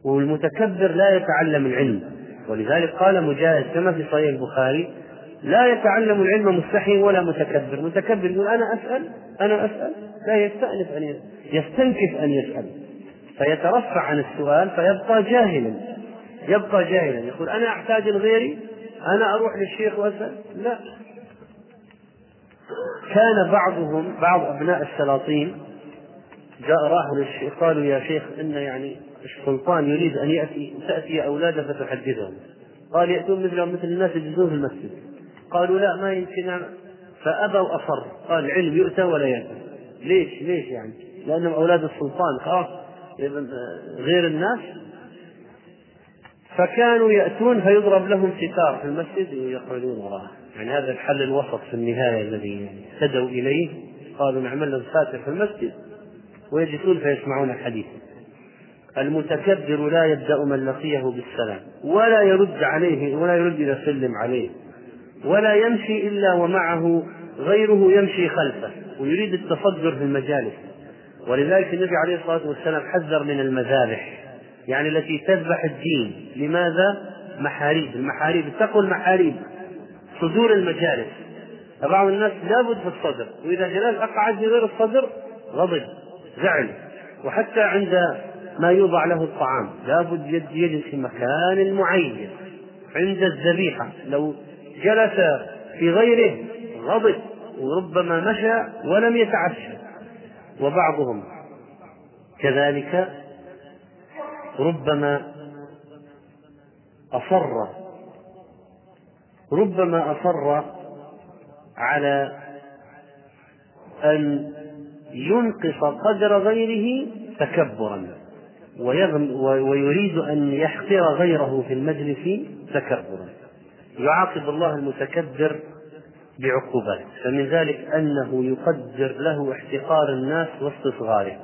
والمتكبر لا يتعلم العلم. ولذلك قال مجاهد كما في صحيح البخاري لا يتعلم العلم مستحي ولا متكبر. متكبر يقول أنا أسأل أنا أسأل. لا يستأنف أن يستنكف أن يسأل. فيترفع عن السؤال فيبقى جاهلا. يبقى جاهلا. يقول أنا أحتاج لغيري؟ أنا أروح للشيخ وأسأل؟ لا. كان بعضهم بعض أبناء السلاطين جاء راحوا للشيخ قالوا يا شيخ إن يعني السلطان يريد أن يأتي تأتي أولاده فتحدثهم. قال يأتون مثلهم مثل الناس يجلسون في المسجد. قالوا لا ما يمكن. فأبوا أصر. قال العلم يؤتى ولا يأتى ليش؟ ليش يعني؟ لأنهم أولاد السلطان خلاص. غير الناس. فكانوا يأتون فيضرب لهم ستار في المسجد ويخرجون وراءه. يعني هذا الحل الوسط في النهاية الذي اهتدوا إليه. قالوا نعمل لهم ساتر في المسجد. ويجلسون فيسمعون الحديث. المتكبر لا يبدأ من لقيه بالسلام ولا يرد عليه ولا يرد إذا سلم عليه ولا يمشي إلا ومعه غيره يمشي خلفه ويريد التصدر في المجالس. ولذلك النبي عليه الصلاة والسلام حذر من المذابح يعني التي تذبح الدين. لماذا؟ محاريب. المحاريب اتقوا المحاريب. صدور المجالس. فبعض الناس لابد في الصدر وإذا جلس أقعد غير الصدر غضب. زعل. وحتى عند ما يوضع له الطعام لابد يجلس في مكان معين عند الذبيحة. لو جلس في غيره غضب وربما مشى ولم يتعشى وبعضهم كذلك ربما أصر ربما أصر على أن ينقص قدر غيره تكبرا. ويريد أن يحقر غيره في المجلس تكبرا. يعاقب الله المتكبر بعقوبات. فمن ذلك أنه يقدر له احتقار الناس واستصغاره.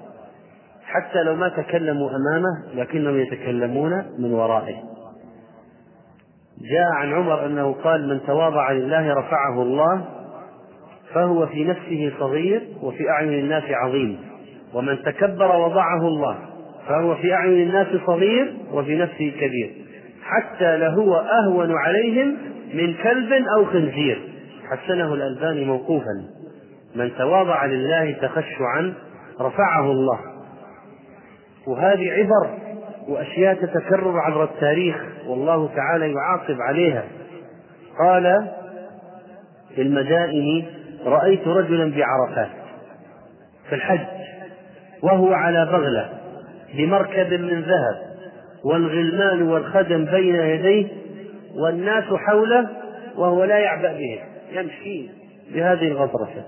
حتى لو ما تكلموا أمامه لكنهم يتكلمون من ورائه. جاء عن عمر أنه قال من تواضع لله رفعه الله فهو في نفسه صغير وفي أعين الناس عظيم. ومن تكبر وضعه الله فهو في أعين الناس صغير وفي نفسه كبير. حتى لهو أهون عليهم من كلب أو خنزير. حسنه الألباني موقوفا. من تواضع لله تخشعا رفعه الله. وهذه عبر وأشياء تتكرر عبر التاريخ والله تعالى يعاقب عليها. قال في المدائن رأيت رجلا بعرفات في الحج وهو على بغلة بمركب من ذهب والغلمان والخدم بين يديه والناس حوله وهو لا يعبأ بهم يمشي بهذه الغطرسة.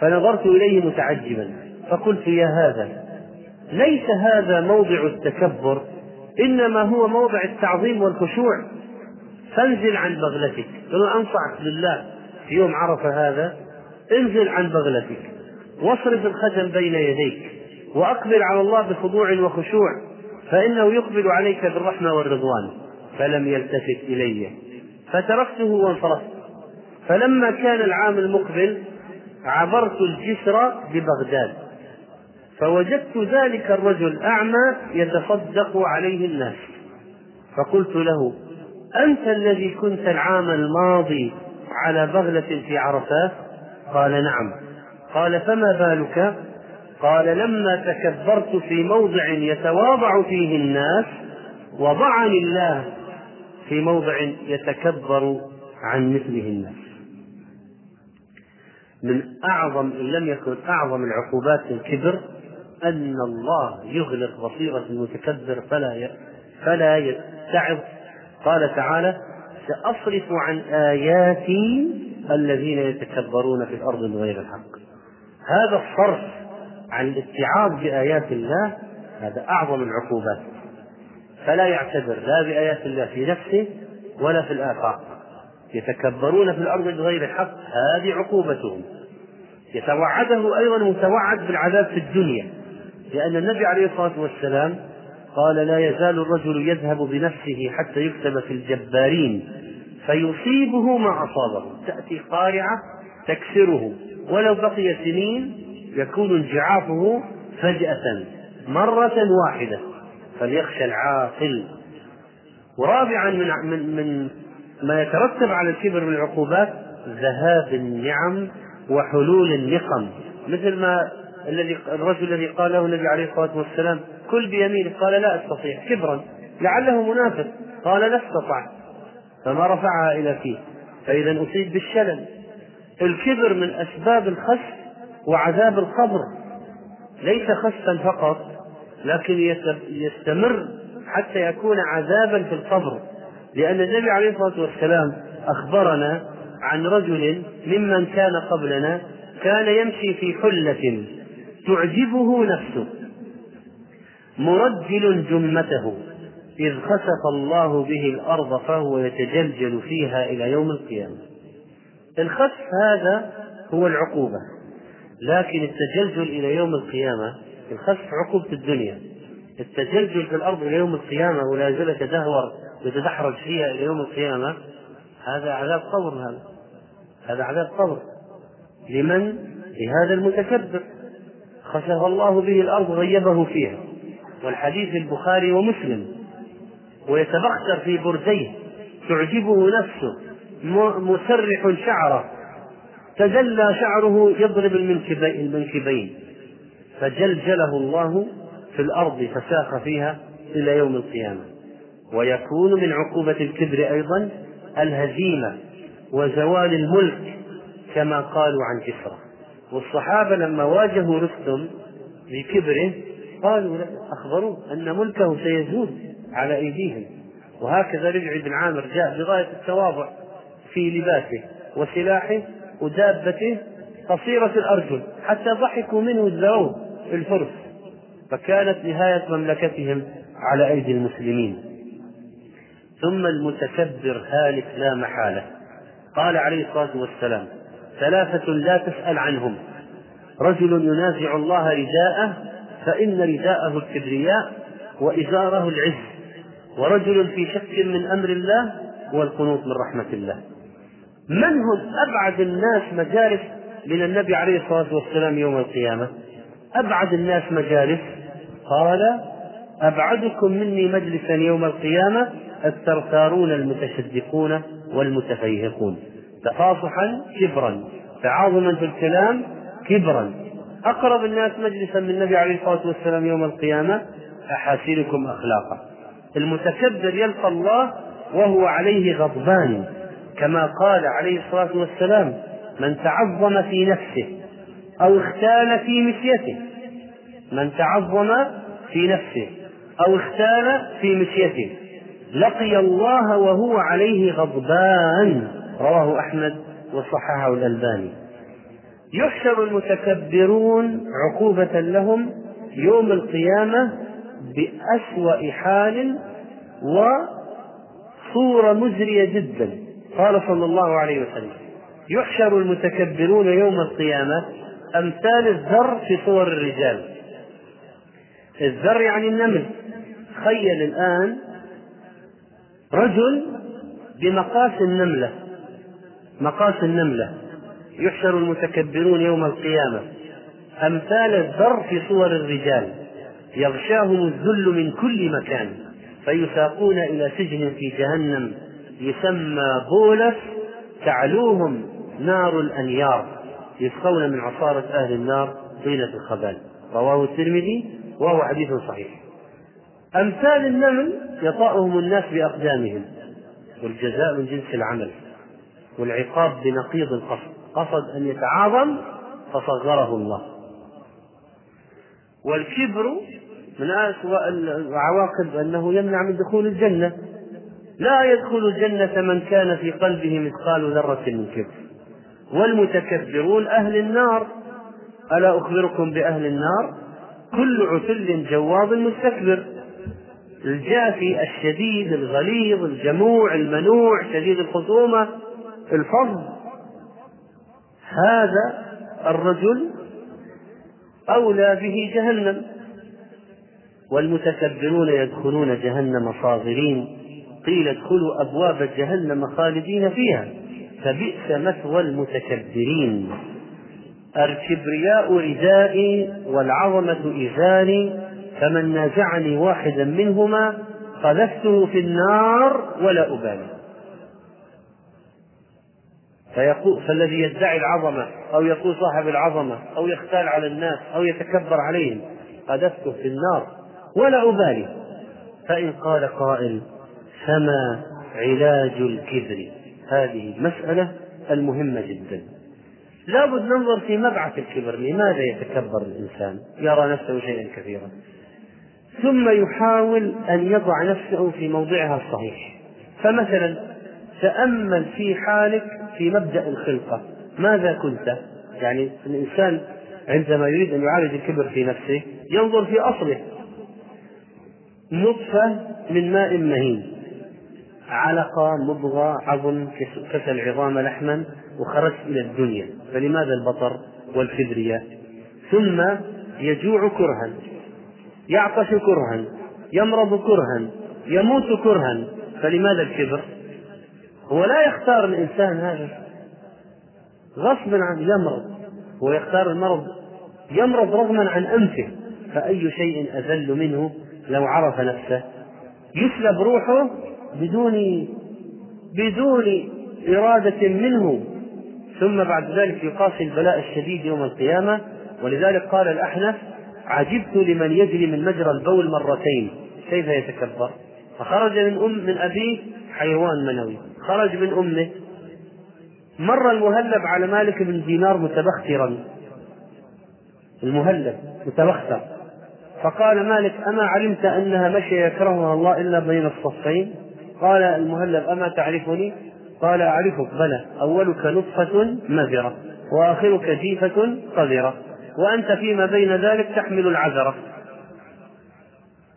فنظرت إليه متعجبا فقلت يا هذا ليس هذا موضع التكبر إنما هو موضع التعظيم والخشوع. فانزل عن بغلتك أنصحك لله في يوم عرفة هذا انزل عن بغلتك واصرف الخدم بين يديك وأقبل على الله بخضوع وخشوع فإنه يقبل عليك بالرحمة والرضوان فلم يلتفت إلي. فتركته وانصرفت. فلما كان العام المقبل عبرت الجسر ببغداد. فوجدت ذلك الرجل أعمى يتصدق عليه الناس. فقلت له أنت الذي كنت العام الماضي على بغلة في عرفات؟ قال نعم. قال فما بالك؟ قال لما تكبرت في موضع يتواضع فيه الناس وضعني الله في موضع يتكبر عن مثله الناس. من أعظم إن لم يكن أعظم العقوبات الكبر أن الله يغلق بصيرة المتكبر فلا فلا يتعظ. قال تعالى سأصرف عن آياتي الذين يتكبرون في الأرض بغير الحق. هذا الصرف عن الاتعاظ بآيات الله هذا أعظم العقوبات. فلا يعتبر لا بآيات الله في نفسه ولا في الآفاق يتكبرون في الأرض بغير الحق هذه عقوبتهم. يتوعده أيضا متوعد بالعذاب في الدنيا لأن النبي عليه الصلاة والسلام قال لا يزال الرجل يذهب بنفسه حتى يكتب في الجبارين فيصيبه ما أصابه. تأتي قارعة تكسره. ولو بقي سنين يكون انجعافه فجأة مرة واحدة. فليخشى العاقل. ورابعا من من من ما يترتب على الكبر من العقوبات ذهاب النعم وحلول النقم. مثل ما الذي الرجل الذي قال له النبي عليه الصلاة والسلام كل بيمينه قال لا أستطيع. كبرا. لعله منافق. قال لا استطعت فما رفعها إلى فيه. فإذا أصيب بالشلل. الكبر من أسباب الخسف وعذاب القبر. ليس خسفا فقط لكن يستمر حتى يكون عذابا في القبر. لأن النبي عليه الصلاة والسلام أخبرنا عن رجل ممن كان قبلنا كان يمشي في حلة تعجبه نفسه. مرجل جمته. إذ خسف الله به الأرض فهو يتجلجل فيها إلى يوم القيامة. الخسف هذا هو العقوبة لكن التجلجل إلى يوم القيامة الخسف عقوبة الدنيا. التجلجل في الأرض إلى يوم القيامة ولا يزال يتدهور ويتدحرج فيها إلى يوم القيامة هذا عذاب قبر هذا. هذا عذاب قبر. لمن؟ لهذا المتكبر. خسف الله به الأرض غيبه فيها. والحديث البخاري ومسلم. ويتبختر في برديه تعجبه نفسه مسرح شعره. تجلى شعره يضرب المنكبين. فجلجله الله في الأرض فساخ فيها إلى يوم القيامة. ويكون من عقوبة الكبر أيضا الهزيمة وزوال الملك كما قالوا عن كسرى. والصحابة لما واجهوا رستم بكبره قالوا أخبروه أن ملكه سيزول. على أيديهم. وهكذا رجع بن عامر جاء بغاية التواضع في لباسه وسلاحه ودابته قصيرة الأرجل حتى ضحكوا منه الزوج الفرس. فكانت نهاية مملكتهم على أيدي المسلمين. ثم المتكبر هالك لا محالة. قال عليه الصلاة والسلام ثلاثة لا تسأل عنهم. رجل ينازع الله رداءه فإن رداءه الكبرياء وإزاره العز. ورجل في شك من أمر الله والقنوط من رحمة الله. من هم أبعد الناس مجالس من النبي عليه الصلاة والسلام يوم القيامة؟ أبعد الناس مجالس. قال أبعدكم مني مجلسا يوم القيامة الثرثارون المتشدقون والمتفيهقون. تفاصحا كبرا. تعاظما في الكلام كبرا. أقرب الناس مجلسا من النبي عليه الصلاة والسلام يوم القيامة أحاسنكم أخلاقا. المتكبر يلقى الله وهو عليه غضبان كما قال عليه الصلاة والسلام من تعظم في نفسه أو اختال في مشيته. من تعظم في نفسه أو اختال في مشيته. لقي الله وهو عليه غضبان. رواه أحمد وصححه الألباني. يحشر المتكبرون عقوبة لهم يوم القيامة بأسوأ حال وصورة مزرية جدا. قال صلى الله عليه وسلم يحشر المتكبرون يوم القيامة أمثال الذر في صور الرجال. الذر يعني النمل. تخيل الآن رجل بمقاس النملة. مقاس النملة. يحشر المتكبرون يوم القيامة أمثال الذر في صور الرجال. يغشاهم الذل من كل مكان فيساقون إلى سجن في جهنم يسمى بولس تعلوهم نار الأنيار يسقون من عصارة أهل النار طيلة الخبال. رواه الترمذي وهو حديث صحيح. أمثال النمل يطأهم الناس بأقدامهم والجزاء من جنس العمل والعقاب بنقيض القصد قصد أن يتعاظم فصغره الله. والكبر من أسوأ العواقب أنه يمنع من دخول الجنة. لا يدخل الجنة من كان في قلبه مثقال ذرة من كبر. والمتكبرون أهل النار. ألا أخبركم بأهل النار؟ كل عتل جواظ مستكبر. الجافي الشديد الغليظ الجموع المنوع شديد الخصومة الفظ هذا الرجل أولى به جهنم. والمتكبرون يدخلون جهنم صاغرين. قيل ادخلوا أبواب جهنم خالدين فيها. فبئس مثوى المتكبرين. الكبرياء ردائي والعظمة إزاري فمن نازعني واحدا منهما قذفته في النار ولا أبالي. فيقول فالذي يدعي العظمة أو يقول صاحب العظمة أو يختال على الناس أو يتكبر عليهم قذفته في النار. ولا أبالي. فإن قال قائل فما علاج الكبر هذه المسألة المهمة جدا. لابد ننظر في مبعث الكبر لماذا يتكبر الإنسان؟ يرى نفسه شيئا كثيرا. ثم يحاول أن يضع نفسه في موضعها الصحيح. فمثلا تأمل في حالك في مبدأ الخلقة. ماذا كنت؟ يعني الإنسان عندما يريد أن يعالج الكبر في نفسه ينظر في أصله. نطفة من ماء مهين. علقة مضغة عظم كسى العظام لحما وخرجت إلى الدنيا. فلماذا البطر والكبرياء ثم يجوع كرها يعطش كرها يمرض كرها يموت كرها. فلماذا الكبر؟ هو لا يختار الإنسان هذا. غصبا عن يمرض هو يختار المرض يمرض رغما عن أنفه. فأي شيء أذل منه لو عرف نفسه يسلب روحه بدون بدون إرادة منه. ثم بعد ذلك يقاسي البلاء الشديد يوم القيامة. ولذلك قال الأحنف عجبت لمن يجري من مجرى البول مرتين. كيف يتكبر؟ فخرج من أم من أبيه حيوان منوي خرج من أمه. مر المهلب على مالك بن دينار متبخترا. المهلب متبختر. فقال مالك أما علمت أنها مشي يكرهها الله إلا بين الصفين؟ قال المهلب أما تعرفني؟ قال أعرفك. بلى. أولك نطفة مذرة وآخرك جيفة قذرة وأنت فيما بين ذلك تحمل العذرة.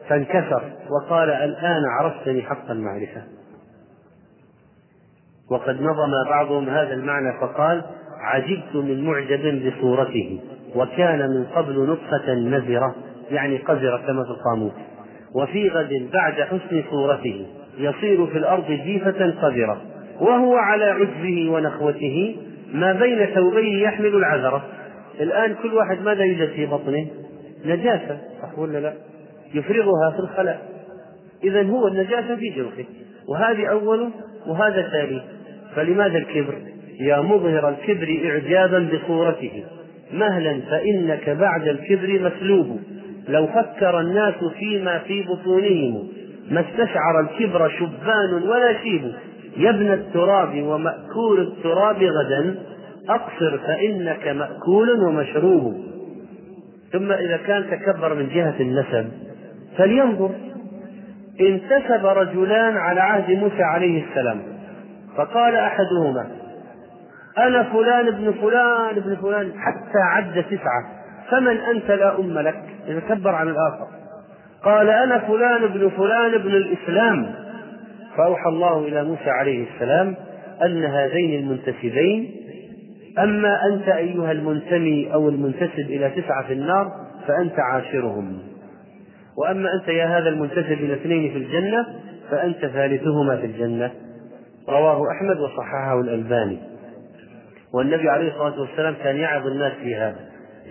فانكسر وقال الآن عرفتني حق المعرفة. وقد نظم بعضهم هذا المعنى فقال عجبت من معجب بصورته وكان من قبل نطفة نزرة يعني قذرة كما في القاموس وفي غد بعد حسن صورته يصير في الأرض جيفة قذرة وهو على عجبه ونخوته ما بين ثوبيه يحمل العذرة. الآن كل واحد ماذا يوجد في بطنه؟ نجاسة صح ولا لا؟ يفرغها في الخلاء. إذا هو النجاسة في جوفه وهذه أول وهذا ثاني فلماذا الكبر؟ يا مظهر الكبر إعجابا بصورته. مهلا فإنك بعد الكبر مسلوب. لو فكر الناس فيما في بطونهم ما استشعر الكبر شبان ولا شيب. يا ابن التراب ومأكول التراب غدا أقصر فإنك مأكول ومشروب. ثم إذا كان تكبر من جهة النسب فلينظر. انتسب رجلان على عهد موسى عليه السلام فقال أحدهما أنا فلان ابن فلان ابن فلان حتى عد تسعة. فمن أنت لا أم لك؟ يتكبر عن الآخر. قال أنا فلان ابن فلان ابن الإسلام. فأوحى الله إلى موسى عليه السلام أن هذين المنتسبين أما أنت أيها المنتمي أو المنتسب إلى تسعة في النار فأنت عاشرهم. وأما أنت يا هذا المنتسب إلى اثنين في الجنة فأنت ثالثهما في الجنة. رواه أحمد وصححه الألباني. والنبي عليه الصلاة والسلام كان يعظ الناس في هذا.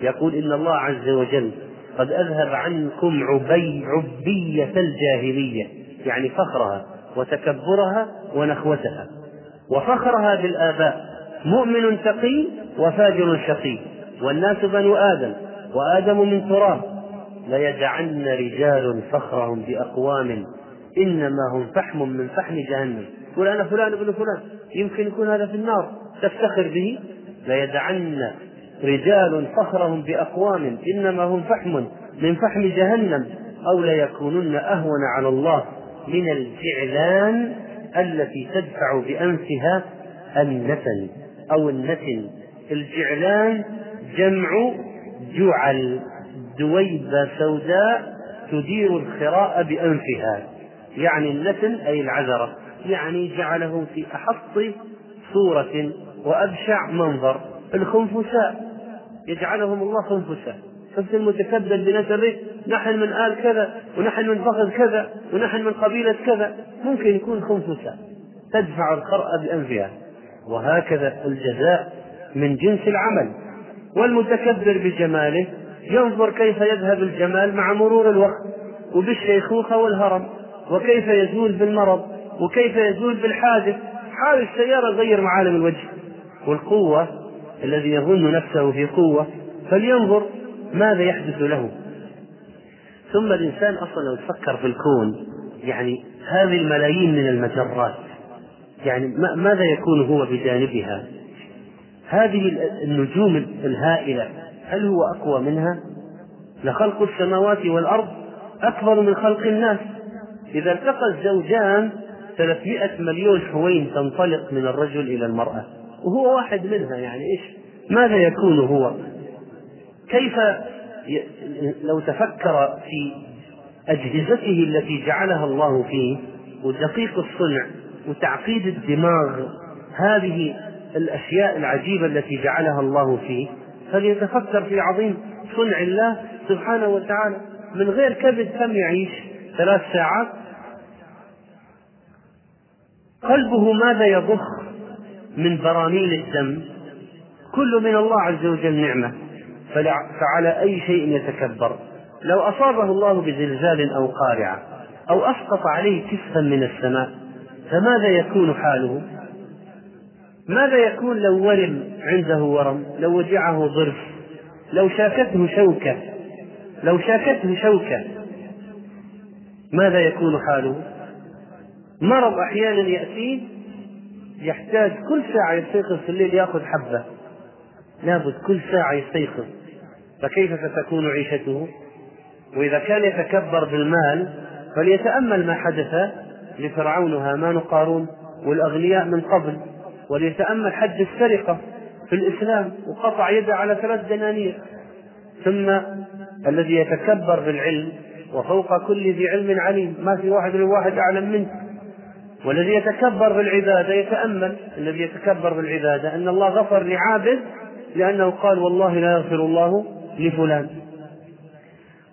يقول إن الله عز وجل قد أذهب عنكم عبي عبية الجاهلية يعني فخرها وتكبرها ونخوتها وفخرها بالآباء مؤمن تقي وفاجر شقي والناس بنو آدم وآدم من تراب ليدعن رجال فخرهم بأقوام إنما هم فحم من فحم جهنم. يقول أنا فلان ابن فلان يمكن يكون هذا في النار تفتخر به؟ ليدعن رجال فخرهم بأقوام إنما هم فحم من فحم جهنم أو ليكونن أهون على الله من الجعلان التي تدفع بأنفها النتن أو النتن الجعلان جمع جعل دويبة سوداء تدير الخراء بأنفها. يعني النتن أي العذرة. يعني جعله في أحط صورة وأبشع منظر. الخنفساء. يجعلهم الله خنفساء. شفت المتكبر بنسبه نحن من آل كذا ونحن من فخذ كذا ونحن من قبيلة كذا. ممكن يكون خنفساء. تدفع الخرأ بأنفها. وهكذا الجزاء من جنس العمل. والمتكبر بجماله ينظر كيف يذهب الجمال مع مرور الوقت. وبالشيخوخة والهرم. وكيف يزول بالمرض. وكيف يزول بالحادث. حال السيارة غير معالم الوجه. والقوة الذي يظن نفسه في قوة فلينظر ماذا يحدث له. ثم الإنسان أصلا لو تفكر في الكون يعني هذه الملايين من المجرات يعني ماذا يكون هو بجانبها؟ هذه النجوم الهائلة هل هو أقوى منها؟ لخلق السماوات والأرض أكبر من خلق الناس. إذا التقى الزوجان 300 مليون حوين تنطلق من الرجل إلى المرأة. وهو واحد منها يعني إيش؟ ماذا يكون هو؟ كيف لو تفكر في أجهزته التي جعلها الله فيه ودقيق الصنع وتعقيد الدماغ هذه الأشياء العجيبة التي جعلها الله فيه فليتفكر في عظيم صنع الله سبحانه وتعالى. من غير كبد كم يعيش؟ ثلاث ساعات؟ قلبه ماذا يضخ؟ من براميل الدم كل من الله عز وجل نعمة فعلى أي شيء يتكبر. لو أصابه الله بزلزال أو قارعة أو أسقط عليه كسفا من السماء فماذا يكون حاله؟ ماذا يكون لو ورم عنده ورم لو وجعه ضرس لو شاكته شوكة لو شاكته شوكة ماذا يكون حاله؟ مرض أحيانا يأتيه يحتاج كل ساعة يستيقظ في الليل يأخذ حبة. لابد كل ساعة يستيقظ. فكيف ستكون عيشته؟ وإذا كان يتكبر بالمال فليتأمل ما حدث لفرعون هامان قارون والأغنياء من قبل وليتأمل حد السرقة في الإسلام وقطع يده على ثلاث دنانير. ثم الذي يتكبر بالعلم وفوق كل ذي علم عليم ما في واحد من واحد أعلم منه. والذي يتكبر بالعبادة يتأمل. الذي يتكبر بالعبادة أن الله غفر لعابد لأنه قال والله لا يغفر الله لفلان.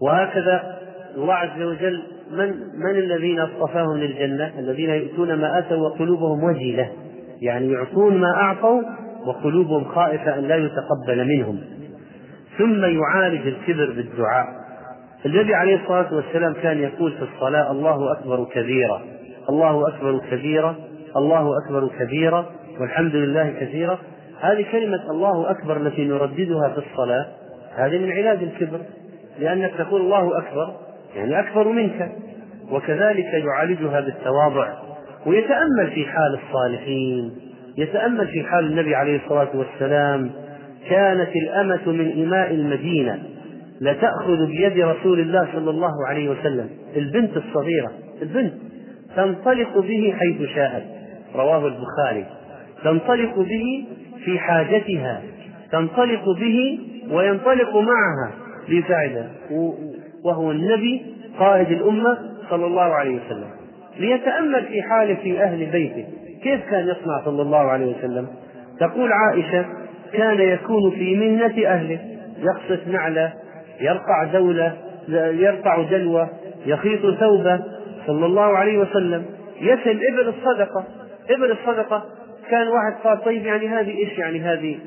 وهكذا الله عز وجل من من الذين اصطفاهم للجنة؟ الذين يؤتون ما آتوا وقلوبهم وجلة يعني يعطون ما أعطوا وقلوبهم خائفة أن لا يتقبل منهم. ثم يعالج الكبر بالدعاء. النبي عليه الصلاة والسلام كان يقول في الصلاة الله أكبر كبيرا. الله أكبر كبيرا الله أكبر كبيرا والحمد لله كثيرا هذه كلمة الله أكبر التي نرددها في الصلاة هذه من علاج الكبر لأنك تقول الله أكبر يعني أكبر منك وكذلك يعالجها بالتواضع. ويتأمل في حال الصالحين يتأمل في حال النبي عليه الصلاة والسلام كانت الأمة من إماء المدينة لتأخذ بيد رسول الله صلى الله عليه وسلم البنت الصغيرة البنت. تنطلق به حيث شاءت. رواه البخاري. تنطلق به في حاجتها. تنطلق به وينطلق معها. ليساعدها وهو النبي قائد الأمة صلى الله عليه وسلم. ليتأمل في حاله في أهل بيته. كيف كان يصنع صلى الله عليه وسلم؟ تقول عائشة كان يكون في منة أهله. يقصف نعلة يرقع دولة يرقع دلوة يخيط ثوبه. صلى الله عليه وسلم يسل إبل الصدقة. إبل الصدقة كان واحد قال طيب يعني هذه إيش يعني هذه؟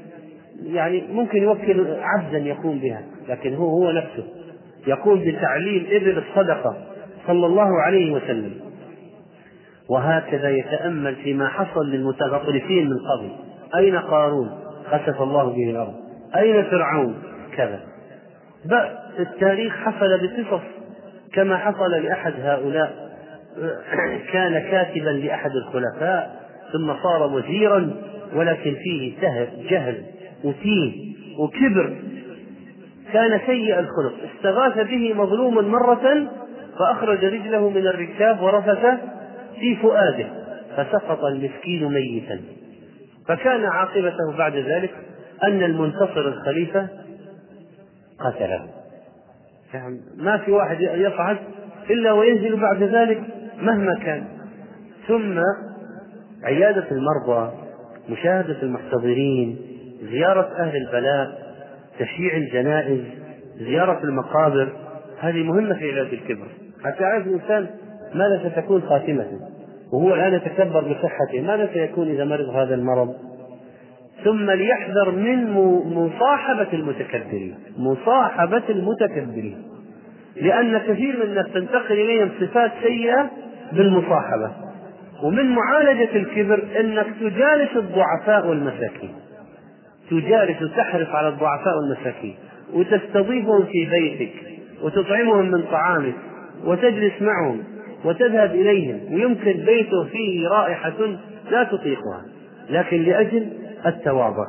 يعني ممكن يوكل عبدا يقوم بها لكن هو هو نفسه يقوم بتعليم إبل الصدقة صلى الله عليه وسلم. وهكذا يتأمل فيما حصل للمتغطرسين من قبل. أين قارون؟ خسف الله به الأرض. أين فرعون؟ كذا. التاريخ حصل بقصص كما حصل لأحد هؤلاء. كان كاتبا لأحد الخلفاء ثم صار وزيرا ولكن فيه جهل وتيه وكبر. كان سيء الخلق. استغاث به مظلوم مرة فأخرج رجله من الركاب ورفث في فؤاده فسقط المسكين ميتا. فكان عاقبته بعد ذلك أن المنتصر الخليفة قتله. يعني ما في واحد يصعد إلا وينزل بعد ذلك مهما كان. ثم عيادة المرضى مشاهدة المحتضرين زيارة أهل البلاء تشييع الجنائز زيارة المقابر هذه مهمة في علاج الكبر. حتى يعرف الإنسان ماذا ستكون خاتمته وهو الآن يتكبر بصحته ماذا سيكون إذا مرض هذا المرض؟ ثم ليحذر من مصاحبة المتكبرين. مصاحبة المتكبرين. لأن كثير من الناس تنتقل إليهم صفات سيئة بالمصاحبة. ومن معالجة الكبر أنك تجالس الضعفاء والمساكين. تجالس تحرص على الضعفاء والمساكين. وتستضيفهم في بيتك وتطعمهم من طعامك وتجلس معهم وتذهب إليهم. ويمكن بيته فيه رائحة لا تطيقها. لكن لأجل التواضع.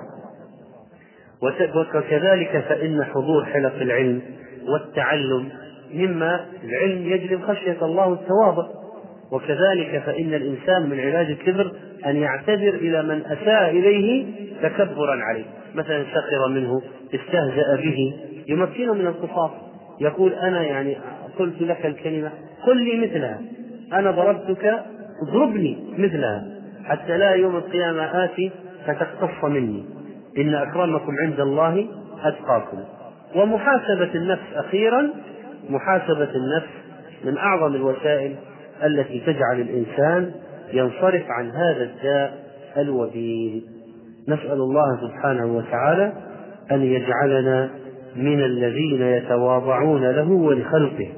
وكذلك فإن حضور حلق العلم والتعلم مما العلم يجلب خشية الله التواضع. وكذلك فإن الإنسان من علاج الكبر أن يعتذر إلى من أساء إليه تكبرا عليه. مثلا سخر منه استهزأ به يمكنه من القصاص. يقول أنا يعني قلت لك الكلمة قل لي مثلها. أنا ضربتك اضربني مثلها. حتى لا يوم القيامة آتي فتقتص مني. إن أكرمكم عند الله أتقاكم. ومحاسبة النفس أخيرا محاسبة النفس من أعظم الوسائل التي تجعل الإنسان ينصرف عن هذا الداء الوبيل. نسأل الله سبحانه وتعالى أن يجعلنا من الذين يتواضعون له ولخلقه.